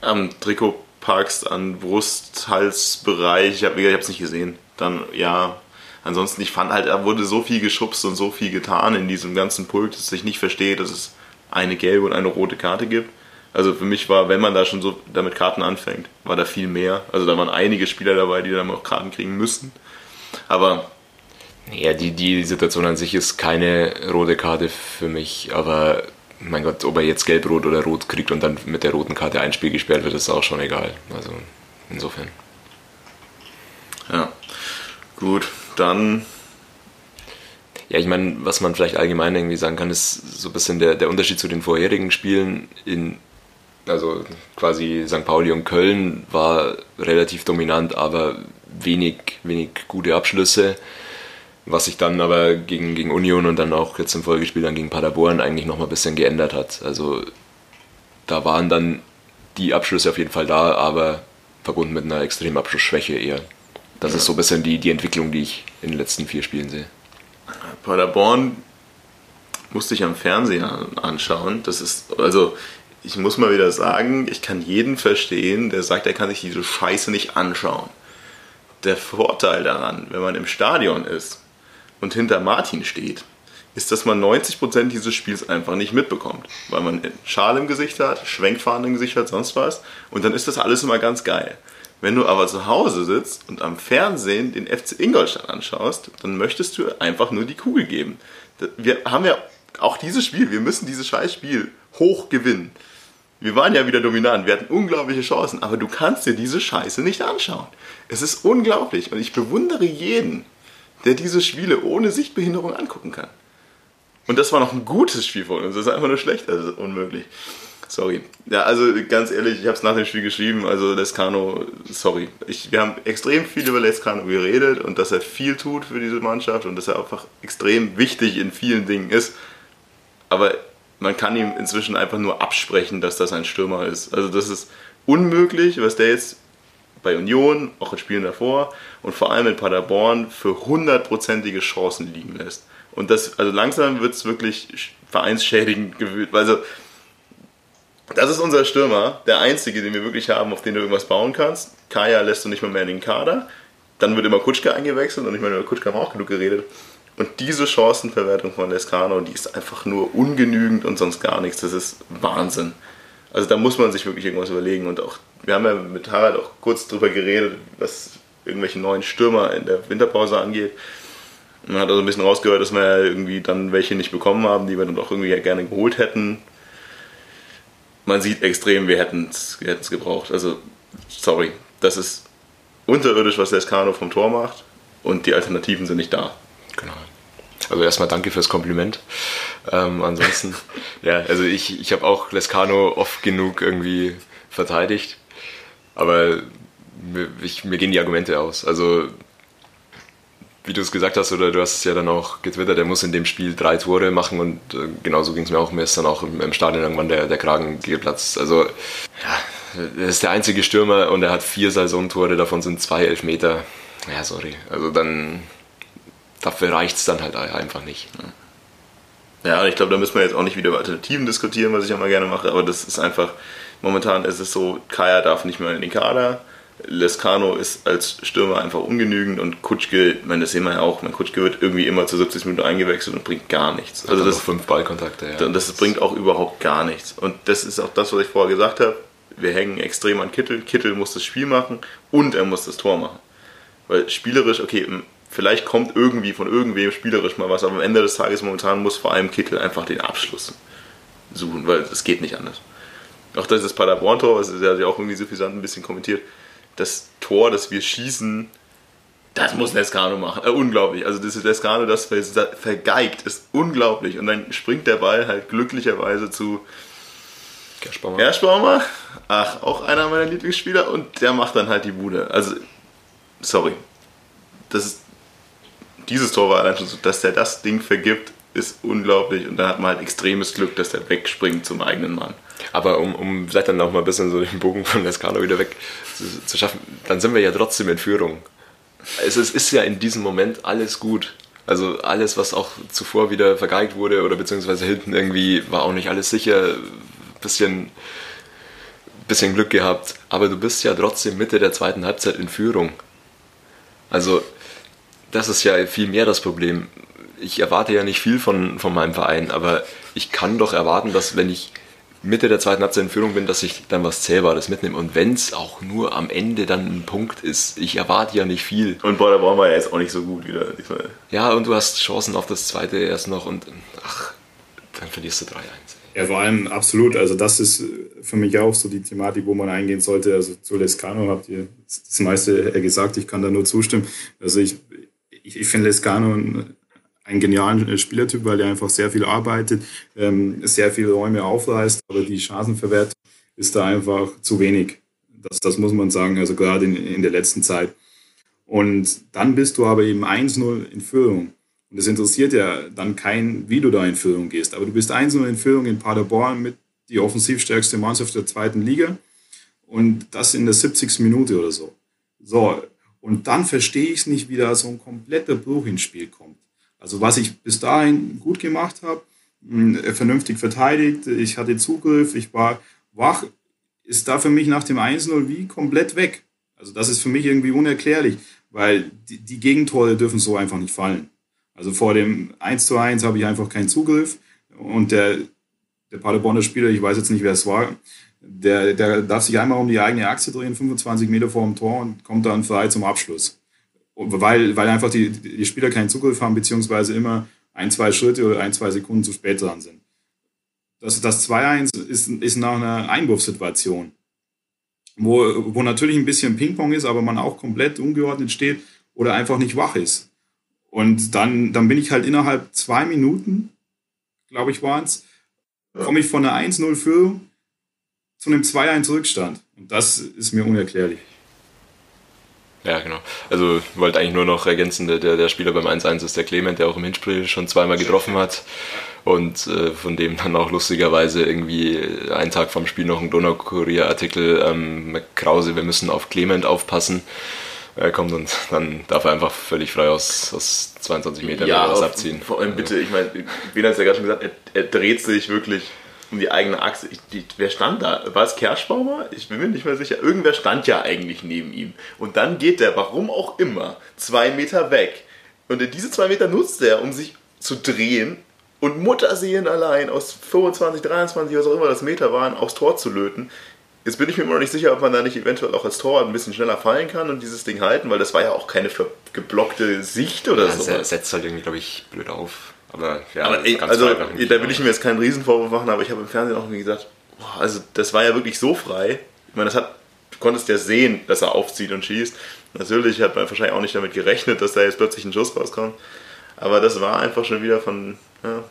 am Trikot packst, an Brust, Halsbereich, ich habe es nicht gesehen, dann ja. Ansonsten, ich fand halt, er wurde so viel geschubst und so viel getan in diesem ganzen Pult, dass ich nicht verstehe, dass es eine gelbe und eine rote Karte gibt. Also für mich war, wenn man da schon so damit Karten anfängt, war da viel mehr. Also da waren einige Spieler dabei, die dann auch Karten kriegen müssen. Aber. Ja, die, die Situation an sich ist keine rote Karte für mich, aber mein Gott, ob er jetzt gelb, rot oder rot kriegt und dann mit der roten Karte ein Spiel gesperrt wird, ist auch schon egal. Also insofern. Ja, gut, dann Ja, ich meine, was man vielleicht allgemein irgendwie sagen kann, ist so ein bisschen der, der Unterschied zu den vorherigen Spielen in, also quasi St. Pauli und Köln war relativ dominant, aber wenig, wenig gute Abschlüsse, was sich dann aber gegen, gegen Union und dann auch jetzt im Folgespiel dann gegen Paderborn eigentlich nochmal ein bisschen geändert hat. Also da waren dann die Abschlüsse auf jeden Fall da, aber verbunden mit einer extremen Abschlussschwäche eher. Das ja. ist so ein bisschen die, die Entwicklung, die ich in den letzten vier Spielen sehe. Paderborn musste ich am Fernseher anschauen. Das ist, also ich muss mal wieder sagen, ich kann jeden verstehen, der sagt, er kann sich diese Scheiße nicht anschauen. Der Vorteil daran, wenn man im Stadion ist und hinter Martin steht, ist, dass man 90% dieses Spiels einfach nicht mitbekommt. Weil man Schal im Gesicht hat, Schwenkfahnen im Gesicht hat, sonst was. Und dann ist das alles immer ganz geil. Wenn du aber zu Hause sitzt und am Fernsehen den FC Ingolstadt anschaust, dann möchtest du einfach nur die Kugel geben. Wir haben ja auch dieses Spiel, wir müssen dieses Scheißspiel hoch gewinnen. Wir waren ja wieder dominant, wir hatten unglaubliche Chancen, aber du kannst dir diese Scheiße nicht anschauen. Es ist unglaublich und ich bewundere jeden, der diese Spiele ohne Sichtbehinderung angucken kann. Und das war noch ein gutes Spiel von uns. Das ist einfach nur schlecht, also unmöglich. Sorry. Ja, also ganz ehrlich, ich habe es nach dem Spiel geschrieben. Also Lescano, sorry. Ich, wir haben extrem viel über Lescano geredet und dass er viel tut für diese Mannschaft und dass er einfach extrem wichtig in vielen Dingen ist. Aber man kann ihm inzwischen einfach nur absprechen, dass das ein Stürmer ist. Also das ist unmöglich, was der jetzt bei Union, auch in Spielen davor und vor allem in Paderborn für hundertprozentige Chancen liegen lässt. Und das, also langsam wird es wirklich vereinsschädigend gewöhnt. Also, das ist unser Stürmer, der einzige, den wir wirklich haben, auf den du irgendwas bauen kannst. Kaya lässt du nicht mal mehr in den Kader. Dann wird immer Kutschka eingewechselt und ich meine, über Kutschka haben wir auch genug geredet. Und diese Chancenverwertung von Lescano, die ist einfach nur ungenügend und sonst gar nichts. Das ist Wahnsinn. Also da muss man sich wirklich irgendwas überlegen. Und auch, wir haben ja mit Harald auch kurz drüber geredet, was irgendwelche neuen Stürmer in der Winterpause angeht. Man hat also ein bisschen rausgehört, dass wir ja irgendwie dann welche nicht bekommen haben, die wir dann doch irgendwie gerne geholt hätten. Man sieht extrem, wir hätten es gebraucht. Also, sorry, das ist unterirdisch, was der Escano vom Tor macht und die Alternativen sind nicht da. Genau. Also erstmal danke fürs Kompliment. Ähm, ansonsten, *laughs* ja, also ich, ich habe auch Lescano oft genug irgendwie verteidigt, aber mir, ich, mir gehen die Argumente aus. Also wie du es gesagt hast, oder du hast es ja dann auch getwittert, er muss in dem Spiel drei Tore machen und äh, genauso ging es mir auch. Mir ist dann auch im, im Stadion irgendwann der, der Kragen geplatzt. Also, ja, er ist der einzige Stürmer und er hat vier Saisontore, davon sind zwei Elfmeter. Ja, sorry. Also dann, dafür reicht es dann halt einfach nicht. Ne? Ja, ich glaube, da müssen wir jetzt auch nicht wieder über Alternativen diskutieren, was ich auch mal gerne mache, aber das ist einfach, momentan ist es so, Kaya darf nicht mehr in den Kader Lescano ist als Stürmer einfach ungenügend und Kutschke, ich meine, das sehen wir ja auch, mein Kutschke wird irgendwie immer zu 70 Minuten eingewechselt und bringt gar nichts. Also das fünf Ballkontakte, ja. Das, das bringt auch überhaupt gar nichts. Und das ist auch das, was ich vorher gesagt habe. Wir hängen extrem an Kittel. Kittel muss das Spiel machen und er muss das Tor machen. Weil spielerisch, okay, vielleicht kommt irgendwie von irgendwem spielerisch mal was, aber am Ende des Tages momentan muss vor allem Kittel einfach den Abschluss suchen, weil es geht nicht anders. Auch das ist das Paderborn-Tor, was er ja auch irgendwie suffisant ein bisschen kommentiert das Tor, das wir schießen, das muss Lescano machen. Äh, unglaublich. Also das ist Lescano, das vergeigt, ist unglaublich. Und dann springt der Ball halt glücklicherweise zu Gerschbaumer. Gerschbaumer. Ach, auch einer meiner Lieblingsspieler. Und der macht dann halt die Bude. Also, sorry. Das ist, dieses Tor war allein schon so, dass der das Ding vergibt, ist unglaublich. Und da hat man halt extremes Glück, dass der wegspringt zum eigenen Mann. Aber um, um vielleicht dann auch mal ein bisschen so den Bogen von Lescano wieder weg zu, zu, schaffen, dann sind wir ja trotzdem in Führung. Es ist, ist ja in diesem Moment alles gut. Also alles, was auch zuvor wieder vergeigt wurde oder beziehungsweise hinten irgendwie war auch nicht alles sicher. Bisschen, bisschen Glück gehabt. Aber du bist ja trotzdem Mitte der zweiten Halbzeit in Führung. Also das ist ja viel mehr das Problem. Ich erwarte ja nicht viel von, von meinem Verein, aber ich kann doch erwarten, dass wenn ich Mitte der zweiten Halbzeit in Führung bin, dass ich dann was Zählbares mitnehme. Und wenn es auch nur am Ende dann ein Punkt ist, ich erwarte ja nicht viel. Und Paderborn war ja jetzt auch nicht so gut wieder. Ja, und du hast Chancen auf das zweite erst noch und ach, dann verlierst du 3-1. Ja, vor allem absolut. Also das ist für mich auch so die Thematik, wo man eingehen sollte. Also zu Lescano habt ihr das meiste gesagt. Ich kann da nur zustimmen. Also ich, ich, ich finde Lescano einen genialen Spielertyp, weil er einfach sehr viel arbeitet, ähm, sehr viele Räume aufreißt, aber die Chancenverwertung ist da einfach zu wenig. Das, das muss man sagen, also gerade in, in der letzten Zeit. Und dann bist du aber eben 1-0 in Führung. Und es interessiert ja dann kein, wie du da in Führung gehst. Aber du bist 1-0 in Führung in Paderborn mit die offensivstärkste Mannschaft der zweiten Liga. Und das in der 70. Minute oder so. So, und dann verstehe ich es nicht, wie da so ein kompletter Bruch ins Spiel kommt. Also was ich bis dahin gut gemacht habe, hm, vernünftig verteidigt, ich hatte Zugriff, ich war wach, ist da für mich nach dem 1-0 wie komplett weg. Also das ist für mich irgendwie unerklärlich, weil die, die Gegentore dürfen so einfach nicht fallen. Also vor dem 1 zu 1 habe ich einfach keinen Zugriff und der, der Paderborner Spieler, ich weiß jetzt nicht, wer es war, der, der darf sich einmal um die eigene Achse drehen, 25 Meter vor dem Tor und kommt dann frei zum Abschluss. Weil, weil einfach die, die Spieler keinen Zugriff haben, beziehungsweise immer ein, zwei Schritte oder ein, zwei Sekunden zu spät dran sind. Das, das 2-1 ist, ist nach einer Einwurfsituation, wo, wo natürlich ein bisschen Ping-Pong ist, aber man auch komplett ungeordnet steht oder einfach nicht wach ist. Und dann, dann bin ich halt innerhalb zwei Minuten, glaube ich, waren es, komme ich von einer 1-0-Führung zu einem 2-1 Rückstand. Und das ist mir unerklärlich. Ja, genau. Also wollte eigentlich nur noch ergänzen, der, der Spieler beim 1-1 ist der Clement, der auch im Hinspiel schon zweimal getroffen hat und äh, von dem dann auch lustigerweise irgendwie einen Tag vom Spiel noch ein Donaukurier-Artikel, ähm, Krause, wir müssen auf Clement aufpassen er kommt und dann darf er einfach völlig frei aus, aus 22 Metern ja, was abziehen. Vor allem bitte, ich meine, Wiener hat es ja gerade schon gesagt, er, er, dreht sich wirklich um die eigene Achse. Ich, die, wer stand da? War es Kerschbaumer? Ich bin mir nicht mehr sicher. Irgendwer stand ja eigentlich neben ihm. Und dann geht der, warum auch immer, zwei Meter weg. Und diese zwei Meter nutzt er, um sich zu drehen und Mutterseelen allein aus 25, 23, was auch immer das Meter waren, aufs Tor zu löten. Jetzt bin ich mir immer noch nicht sicher, ob man da nicht eventuell auch als Torwart ein bisschen schneller fallen kann und dieses Ding halten, weil das war ja auch keine geblockte Sicht oder ja, so. Er setzt halt irgendwie, glaube ich, blöd auf. Aber ja, aber ey, also da will ich mir jetzt keinen Riesenvorwurf machen, aber ich habe im Fernsehen auch irgendwie gesagt, boah, also das war ja wirklich so frei. Ich meine, das hat, du konntest ja sehen, dass er aufzieht und schießt. Natürlich hat man wahrscheinlich auch nicht damit gerechnet, dass da jetzt plötzlich ein Schuss rauskommt. Aber das war einfach schon wieder von, ja,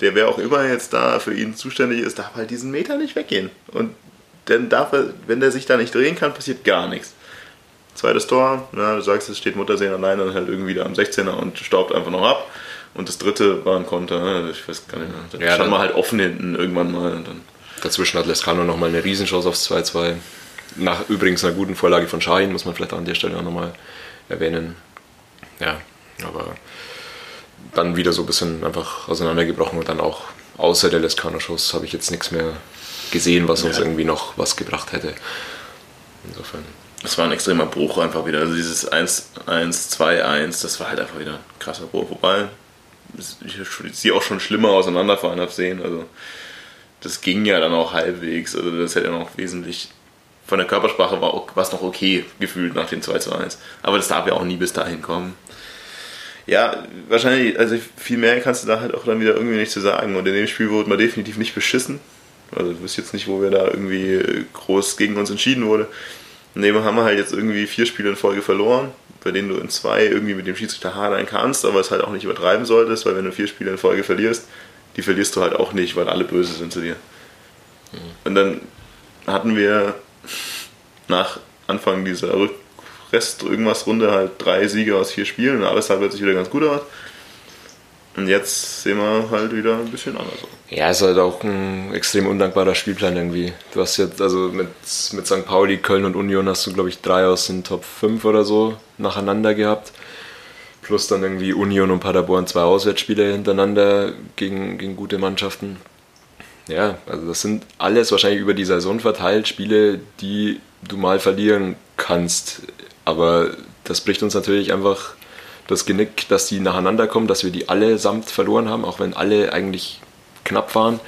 der wer auch immer jetzt da für ihn zuständig ist, darf halt diesen Meter nicht weggehen. Und dann darf er, wenn der sich da nicht drehen kann, passiert gar nichts. Zweites Tor, na, du sagst, es steht Muttersehen allein dann halt irgendwie da am 16er und staubt einfach noch ab. Und das dritte war ein Konter, ne? ich weiß gar nicht mehr. Dann ja, stand man halt offen hinten irgendwann mal. Und dann Dazwischen hat Lescano nochmal eine Riesenchance aufs 2-2. Nach übrigens einer guten Vorlage von Schein, muss man vielleicht an der Stelle auch nochmal erwähnen. Ja, aber dann wieder so ein bisschen einfach auseinandergebrochen und dann auch außer der Lescano-Schuss habe ich jetzt nichts mehr gesehen, was uns ja. irgendwie noch was gebracht hätte. Insofern. Das war ein extremer Bruch einfach wieder. Also dieses 1, 1, 2, 1, das war halt einfach wieder ein krasser Bruch. Wobei, ich sehe auch schon schlimmer auseinanderfallen habe sehen. Also das ging ja dann auch halbwegs. Also das hätte ja noch wesentlich von der Körpersprache war es noch okay gefühlt nach dem 2 zu 1. Aber das darf ja auch nie bis dahin kommen. Ja, wahrscheinlich, also viel mehr kannst du da halt auch dann wieder irgendwie nicht zu sagen. Und in dem Spiel wurde man definitiv nicht beschissen. Also du wüsste jetzt nicht, wo wir da irgendwie groß gegen uns entschieden wurde. Und eben haben wir halt jetzt irgendwie vier Spiele in Folge verloren, bei denen du in zwei irgendwie mit dem Schiedsrichter hadern kannst, aber es halt auch nicht übertreiben solltest, weil wenn du vier Spiele in Folge verlierst, die verlierst du halt auch nicht, weil alle böse sind zu dir. Mhm. Und dann hatten wir nach Anfang dieser Rest irgendwas Runde halt drei Siege aus vier Spielen und alles sah plötzlich wieder ganz gut aus. Und jetzt sehen wir halt wieder ein bisschen anders. Ja, ist halt auch ein extrem undankbarer Spielplan irgendwie. Du hast jetzt, also mit, mit St. Pauli, Köln und Union hast du, glaube ich, drei aus den Top 5 oder so nacheinander gehabt. Plus dann irgendwie Union und Paderborn zwei Auswärtsspiele hintereinander gegen, gegen gute Mannschaften. Ja, also das sind alles wahrscheinlich über die Saison verteilt Spiele, die du mal verlieren kannst. Aber das bricht uns natürlich einfach das Genick, dass die nacheinander kommen, dass wir die allesamt verloren haben, auch wenn alle eigentlich knapp waren.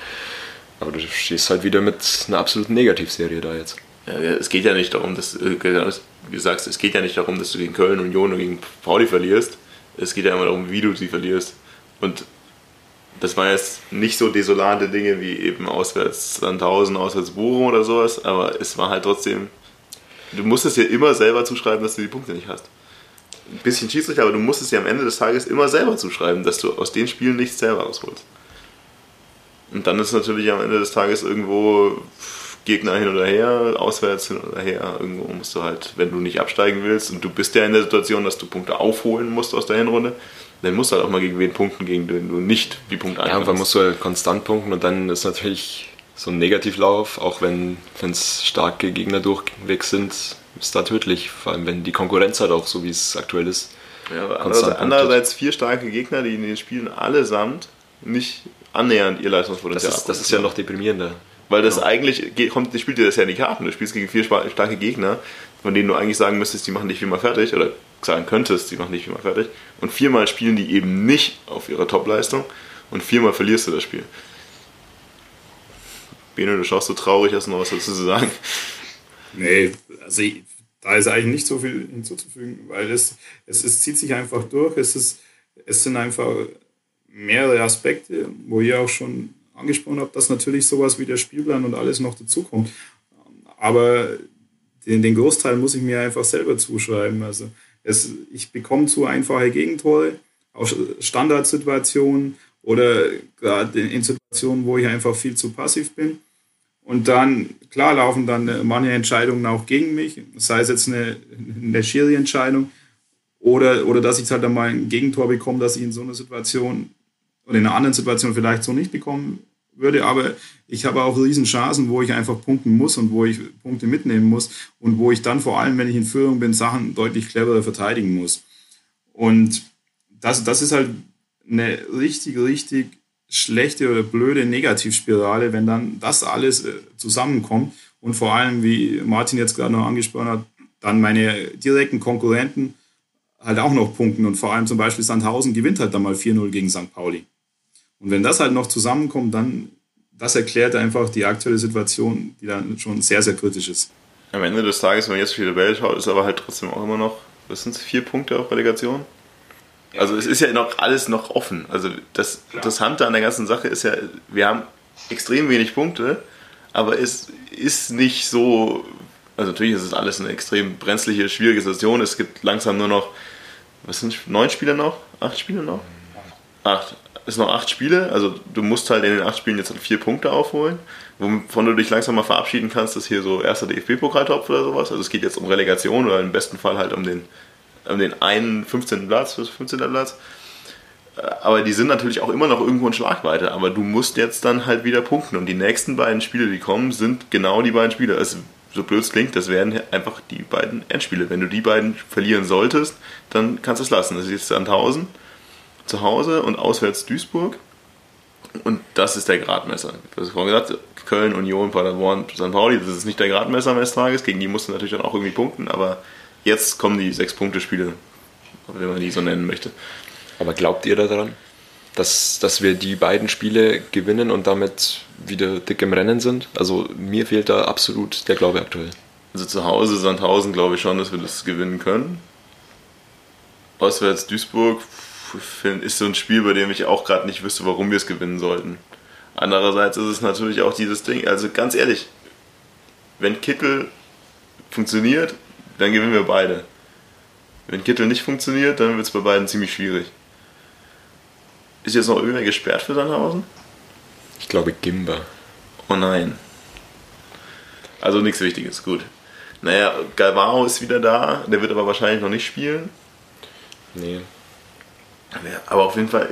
Aber du stehst halt wieder mit einer absoluten Negativserie da jetzt. Ja, es geht ja nicht darum, dass, äh, wie du sagst, es geht ja nicht darum, dass du gegen Köln, Union und gegen Pauli verlierst. Es geht ja immer darum, wie du sie verlierst. Und das waren jetzt nicht so desolate Dinge wie eben auswärts Sandhausen, auswärts Bochum oder sowas, aber es war halt trotzdem, du musst es dir immer selber zuschreiben, dass du die Punkte nicht hast. Ein bisschen Schiedsrichter, aber du musst es ja am Ende des Tages immer selber zuschreiben, dass du aus den Spielen nichts selber rausholst. Und dann ist natürlich am Ende des Tages irgendwo Gegner hin oder her, auswärts hin oder her. Irgendwo musst du halt, wenn du nicht absteigen willst und du bist ja in der Situation, dass du Punkte aufholen musst aus der Hinrunde, dann musst du halt auch mal gegen wen punkten, gegen den du nicht die Punkte Ja, irgendwann musst du halt konstant punkten und dann ist natürlich so ein Negativlauf, auch wenn es starke Gegner durchweg sind, ist da tödlich. Vor allem, wenn die Konkurrenz halt auch so, wie es aktuell ist. Ja, andererseits, andererseits vier starke Gegner, die in den Spielen allesamt nicht annähernd ihr Leistungspotenzial Das ist, das ist ja noch deprimierender. Weil das genau. eigentlich kommt, spielt dir das ja in die Karten. Du spielst gegen vier starke Gegner, von denen du eigentlich sagen müsstest, die machen dich viermal fertig, oder sagen könntest, die machen dich viermal fertig. Und viermal spielen die eben nicht auf ihrer Topleistung und viermal verlierst du das Spiel. Bene, du schaust so traurig, hast du noch was dazu zu sagen? Nee, also ich, da ist eigentlich nicht so viel hinzuzufügen, weil es, es, es zieht sich einfach durch. Es, ist, es sind einfach mehrere Aspekte, wo ihr auch schon angesprochen habt, dass natürlich sowas wie der Spielplan und alles noch dazukommt. Aber den, den Großteil muss ich mir einfach selber zuschreiben. Also es, ich bekomme zu einfache Gegentore, auch Standardsituationen oder gerade in Situationen, wo ich einfach viel zu passiv bin. Und dann, klar, laufen dann manche Entscheidungen auch gegen mich, sei es jetzt eine, eine Schiri-Entscheidung oder, oder dass ich halt einmal ein Gegentor bekomme, dass ich in so einer Situation oder in einer anderen Situation vielleicht so nicht bekommen würde. Aber ich habe auch Riesenchancen, wo ich einfach punkten muss und wo ich Punkte mitnehmen muss und wo ich dann vor allem, wenn ich in Führung bin, Sachen deutlich cleverer verteidigen muss. Und das, das ist halt eine richtig, richtig schlechte oder blöde Negativspirale, wenn dann das alles äh, zusammenkommt und vor allem, wie Martin jetzt gerade noch angesprochen hat, dann meine direkten Konkurrenten halt auch noch punkten und vor allem zum Beispiel Sandhausen gewinnt halt dann mal 4-0 gegen St. Pauli. Und wenn das halt noch zusammenkommt, dann das erklärt einfach die aktuelle Situation, die dann schon sehr, sehr kritisch ist. Am Ende des Tages, wenn man jetzt für die Welt schaut, ist aber halt trotzdem auch immer noch, was sind es, vier Punkte auf Relegation? Also es ist ja noch alles noch offen. Also das Interessante an der ganzen Sache ist ja, wir haben extrem wenig Punkte, aber es ist nicht so, also natürlich ist es alles eine extrem brenzliche, schwierige Situation. Es gibt langsam nur noch, was sind neun Spiele noch? Acht Spiele noch? Acht es noch acht Spiele, also du musst halt in den acht Spielen jetzt halt vier Punkte aufholen, wovon du dich langsam mal verabschieden kannst, dass hier so erster DFB-Pokaltopf oder sowas. Also es geht jetzt um Relegation oder im besten Fall halt um den, um den einen 15. Platz, 15. Platz. Äh, aber die sind natürlich auch immer noch irgendwo in Schlagweite. Aber du musst jetzt dann halt wieder punkten. Und die nächsten beiden Spiele, die kommen, sind genau die beiden Spiele. Also, so blöd es klingt, das werden einfach die beiden Endspiele. Wenn du die beiden verlieren solltest, dann kannst du es lassen. Das ist jetzt 1000 zu Hause und auswärts Duisburg. Und das ist der Gradmesser. Das ist vorhin gesagt, Köln, Union, Paderborn, St. Pauli, das ist nicht der Gradmesser am Tages. Gegen die musst du natürlich dann auch irgendwie punkten, aber jetzt kommen die Sechs-Punkte-Spiele, wenn man die so nennen möchte. Aber glaubt ihr daran, dass, dass wir die beiden Spiele gewinnen und damit wieder dick im Rennen sind? Also mir fehlt da absolut der Glaube aktuell. Also zu Hause Sandhausen glaube ich schon, dass wir das gewinnen können. Auswärts Duisburg ist so ein Spiel, bei dem ich auch gerade nicht wüsste, warum wir es gewinnen sollten. Andererseits ist es natürlich auch dieses Ding, also ganz ehrlich, wenn Kittel funktioniert, dann gewinnen wir beide. Wenn Kittel nicht funktioniert, dann wird es bei beiden ziemlich schwierig. Ist jetzt noch irgendwer gesperrt für Sandhausen? Ich glaube Gimba. Oh nein. Also nichts Wichtiges, gut. Naja, Galvao ist wieder da, der wird aber wahrscheinlich noch nicht spielen. Nee. Aber auf jeden Fall,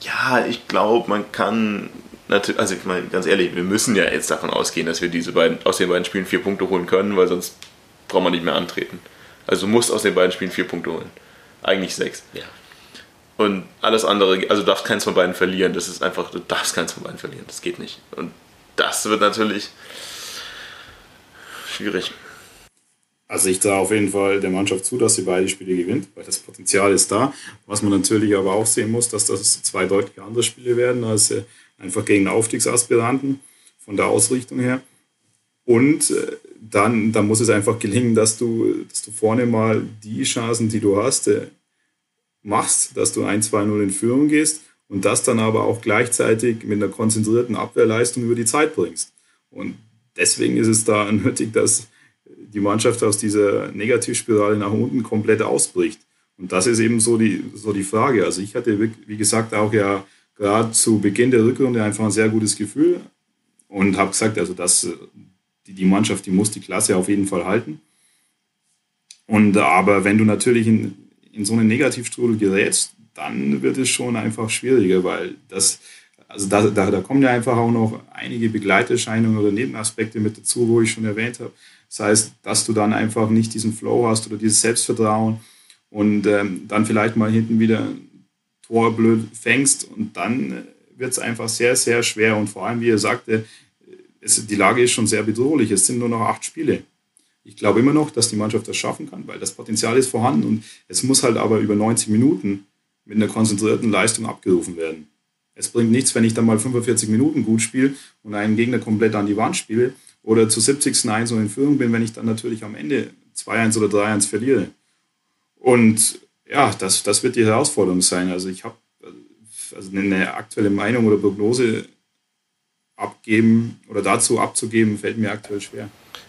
ja, ich glaube, man kann natürlich, also ich meine, ganz ehrlich, wir müssen ja jetzt davon ausgehen, dass wir diese beiden, aus den beiden Spielen vier Punkte holen können, weil sonst braucht man nicht mehr antreten. Also du musst aus den beiden Spielen vier Punkte holen. Eigentlich sechs. Ja. Und alles andere, also du darfst keins von beiden verlieren. Das ist einfach, du darfst keins von beiden verlieren. Das geht nicht. Und das wird natürlich schwierig. Also ich traue auf jeden Fall der Mannschaft zu, dass sie beide Spiele gewinnt, weil das Potenzial ist da. Was man natürlich aber auch sehen muss, dass das zwei deutlich andere Spiele werden als äh, einfach gegen Aufstiegsaspiranten von der Ausrichtung her. Und äh, dann, dann muss es einfach gelingen, dass du, dass du vorne mal die Chancen, die du hast, äh, machst, dass du 1-2-0 in Führung gehst und das dann aber auch gleichzeitig mit einer konzentrierten Abwehrleistung über die Zeit bringst. Und deswegen ist es da *laughs* nötig, dass die Mannschaft aus dieser Negativspirale nach unten komplett ausbricht. Und das ist eben so die, so die Frage. Also ich hatte, wie gesagt, auch ja gerade zu Beginn der Rückrunde einfach ein sehr gutes Gefühl und habe gesagt, also das, die, die Mannschaft, die muss die Klasse auf jeden Fall halten. Und aber wenn du natürlich in, in so einen Negativstrudel gerätst, dann wird es schon einfach schwieriger, weil das, also da, da, da kommen ja einfach auch noch einige Begleiterscheinungen oder Nebenaspekte mit dazu, wo ich schon erwähnt habe. Das heißt, dass du dann einfach nicht diesen Flow hast oder dieses Selbstvertrauen und ähm, dann vielleicht mal hinten wieder Tor blöd fängst und dann äh, wird es einfach sehr, sehr schwer. Und vor allem, wie er sagte, es, die Lage ist schon sehr bedrohlich. Es sind nur noch acht Spiele. Ich glaube immer noch, dass die Mannschaft das schaffen kann, weil das Potenzial ist vorhanden und es muss halt aber über 90 Minuten mit einer konzentrierten Leistung abgerufen werden. Es bringt nichts, wenn ich dann mal 45 Minuten gut spiele und einen Gegner komplett an die Wand spiele oder zu 70. 1 und in Führung bin, wenn ich dann natürlich am Ende 2-1 oder 3-1 verliere. Und ja, das, das wird die Herausforderung sein. Also ich habe also eine aktuelle Meinung oder Prognose abgeben oder dazu abzugeben, fällt mir aktuell schwer.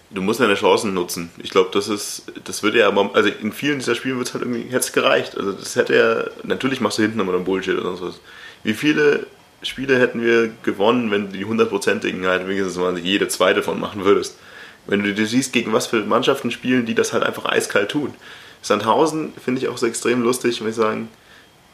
Du musst deine Chancen nutzen. Ich glaube, das ist, das würde ja also in vielen dieser Spiele wird es halt irgendwie, hätte es gereicht. Also das hätte ja, natürlich machst du hinten nochmal einen Bullshit oder sonst was. Wie viele Spiele hätten wir gewonnen, wenn du die hundertprozentigen halt wenigstens mal jede zweite von machen würdest? Wenn du dir siehst, gegen was für Mannschaften spielen, die das halt einfach eiskalt tun. Sandhausen finde ich auch so extrem lustig, wenn ich sagen,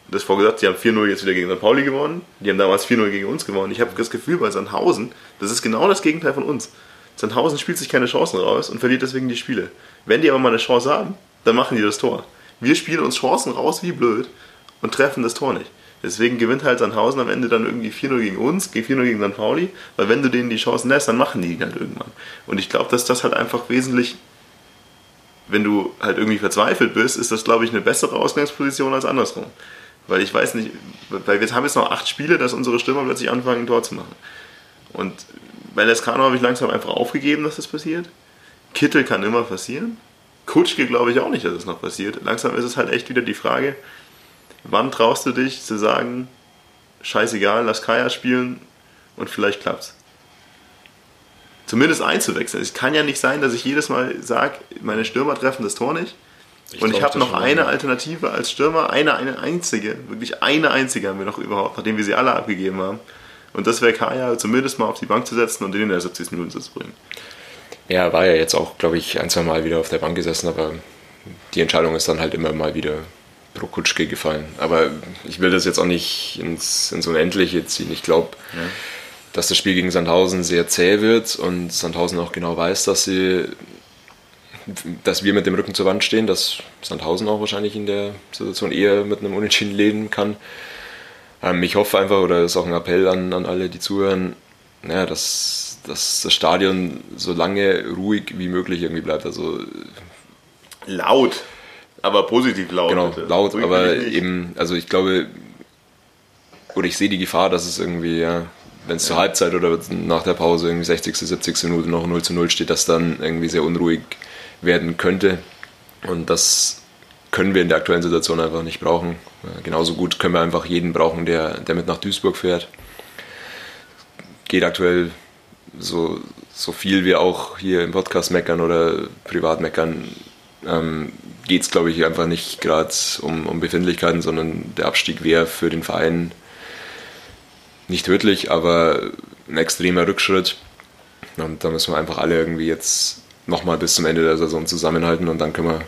das vorgesagt, die haben 4-0 jetzt wieder gegen St. Pauli gewonnen. Die haben damals 4-0 gegen uns gewonnen. Ich habe das Gefühl bei Sandhausen, das ist genau das Gegenteil von uns. Sandhausen spielt sich keine Chancen raus und verliert deswegen die Spiele. Wenn die aber mal eine Chance haben, dann machen die das Tor. Wir spielen uns Chancen raus wie blöd und treffen das Tor nicht. Deswegen gewinnt halt Sandhausen am Ende dann irgendwie 4-0 gegen uns, 4-0 gegen St. Pauli, weil wenn du denen die Chancen lässt, dann machen die halt irgendwann. Und ich glaube, dass das halt einfach wesentlich wenn du halt irgendwie verzweifelt bist, ist das, glaube ich, eine bessere Ausgangsposition als andersrum. Weil ich weiß nicht, weil wir haben jetzt noch acht Spiele, dass unsere Stürmer plötzlich anfangen, ein Tor zu machen. Und bei Lescano habe ich langsam einfach aufgegeben, dass das passiert. Kittel kann immer passieren. Kutschke glaube ich auch nicht, dass es noch passiert. Langsam ist es halt echt wieder die Frage, wann traust du dich zu sagen, scheißegal, lass Kaya spielen und vielleicht klappt's zumindest einzuwechseln. Es kann ja nicht sein, dass ich jedes Mal sage, meine Stürmer treffen das Tor nicht. Ich und ich habe noch eine Alternative als Stürmer, eine, eine einzige, wirklich eine einzige haben wir noch überhaupt, nachdem wir sie alle abgegeben haben. Und das wäre Kaya zumindest mal auf die Bank zu setzen und den in der 70. Minute zu bringen. Ja, war ja jetzt auch, glaube ich, ein, zwei Mal wieder auf der Bank gesessen, aber die Entscheidung ist dann halt immer mal wieder pro Kutschke gefallen. Aber ich will das jetzt auch nicht ins, ins Unendliche ziehen. Ich glaube, ja dass das Spiel gegen Sandhausen sehr zäh wird und Sandhausen auch genau weiß, dass sie dass wir mit dem Rücken zur Wand stehen, dass Sandhausen auch wahrscheinlich in der Situation eher mit einem Unentschieden leben kann. Ähm, ich hoffe einfach, oder das ist auch ein Appell an, an alle, die zuhören, naja, dass, dass das Stadion so lange ruhig wie möglich irgendwie bleibt. Also laut, aber positiv laut. Genau, bitte. laut, ruhig aber eben, also ich glaube, oder ich sehe die Gefahr, dass es irgendwie ja, wenn es zur Halbzeit oder nach der Pause irgendwie 60., 70. Minute noch 0 zu 0 steht, das dann irgendwie sehr unruhig werden könnte. Und das können wir in der aktuellen Situation einfach nicht brauchen. Genauso gut können wir einfach jeden brauchen, der, der mit nach Duisburg fährt. Geht aktuell so, so viel wir auch hier im Podcast meckern oder privat meckern, ähm, geht es, glaube ich, einfach nicht gerade um, um Befindlichkeiten, sondern der Abstieg wäre für den Verein nicht tödlich, aber ein extremer Rückschritt. Und da müssen wir einfach alle irgendwie jetzt nochmal bis zum Ende der Saison zusammenhalten und dann können wir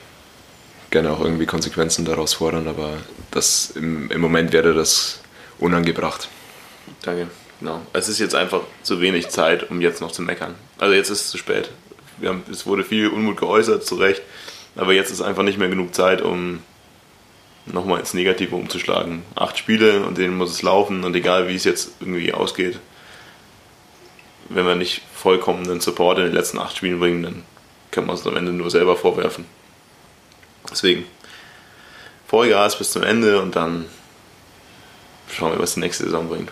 gerne auch irgendwie Konsequenzen daraus fordern, aber das im, im Moment wäre das unangebracht. Danke. Genau. Es ist jetzt einfach zu wenig Zeit, um jetzt noch zu meckern. Also jetzt ist es zu spät. Haben, es wurde viel Unmut geäußert, zu Recht, aber jetzt ist einfach nicht mehr genug Zeit, um nochmal ins Negative umzuschlagen. Acht Spiele und denen muss es laufen und egal wie es jetzt irgendwie ausgeht, wenn wir nicht vollkommenen Support in den letzten acht Spielen bringen, dann kann man es am Ende nur selber vorwerfen. Deswegen Vollgas bis zum Ende und dann schauen wir, was die nächste Saison bringt.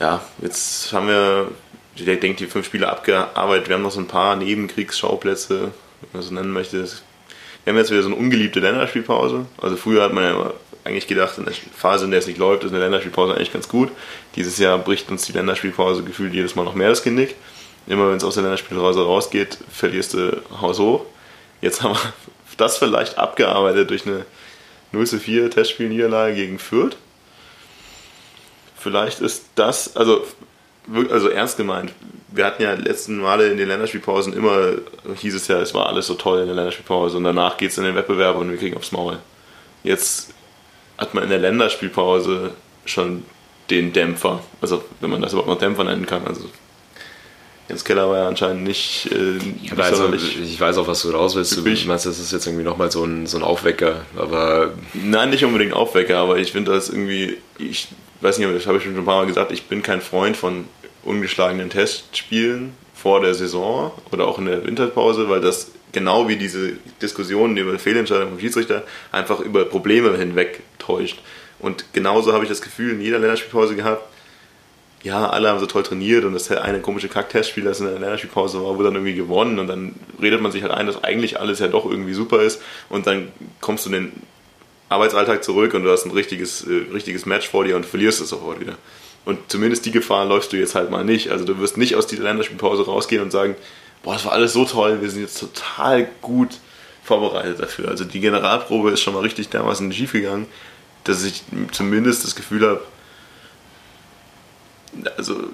Ja, jetzt haben wir, ich denke, die fünf Spiele abgearbeitet. Wir haben noch so ein paar Nebenkriegsschauplätze, wenn man so nennen möchte. Wir haben jetzt wieder so eine ungeliebte Länderspielpause. Also früher hat man ja eigentlich gedacht, in der Phase, in der es nicht läuft, ist eine Länderspielpause eigentlich ganz gut. Dieses Jahr bricht uns die Länderspielpause gefühlt jedes Mal noch mehr das Genick. Immer wenn es aus der Länderspielpause rausgeht, verlierst du Haus hoch. Jetzt haben wir *laughs* das vielleicht abgearbeitet durch eine 0 zu 4 Testspielniederlage gegen Fürth. Vielleicht ist das, also, also ernst gemeint, wir hatten ja letzten Male in den Länderspielpausen immer, hieß es ja, es war alles so toll in der Länderspielpause und danach geht es in den Wettbewerb und wir kriegen aufs Maul. Jetzt hat man in der Länderspielpause schon den Dämpfer, also wenn man das überhaupt noch Dämpfer nennen kann. Also Jens Keller war ja anscheinend nicht. Äh, ich, weiß auch, ich weiß auch, was du raus willst. Du meinst, das ist jetzt irgendwie nochmal so ein, so ein Aufwecker, aber. Nein, nicht unbedingt Aufwecker, aber ich finde das irgendwie. Ich weiß nicht, das habe ich schon ein paar Mal gesagt, ich bin kein Freund von ungeschlagenen Testspielen vor der Saison oder auch in der Winterpause, weil das genau wie diese Diskussionen über Fehlentscheidungen vom Schiedsrichter einfach über Probleme hinweg täuscht. Und genauso habe ich das Gefühl in jeder Länderspielpause gehabt, ja, alle haben so toll trainiert und das eine komische Kack-Testspiel, das in der Länderspielpause war, wurde dann irgendwie gewonnen und dann redet man sich halt ein, dass eigentlich alles ja doch irgendwie super ist und dann kommst du in den Arbeitsalltag zurück und du hast ein richtiges, äh, richtiges Match vor dir und verlierst es sofort wieder. Und zumindest die Gefahr läufst du jetzt halt mal nicht. Also du wirst nicht aus dieser Länderspielpause rausgehen und sagen, boah, das war alles so toll, wir sind jetzt total gut vorbereitet dafür. Also die Generalprobe ist schon mal richtig dermaßen schief gegangen, dass ich zumindest das Gefühl habe, also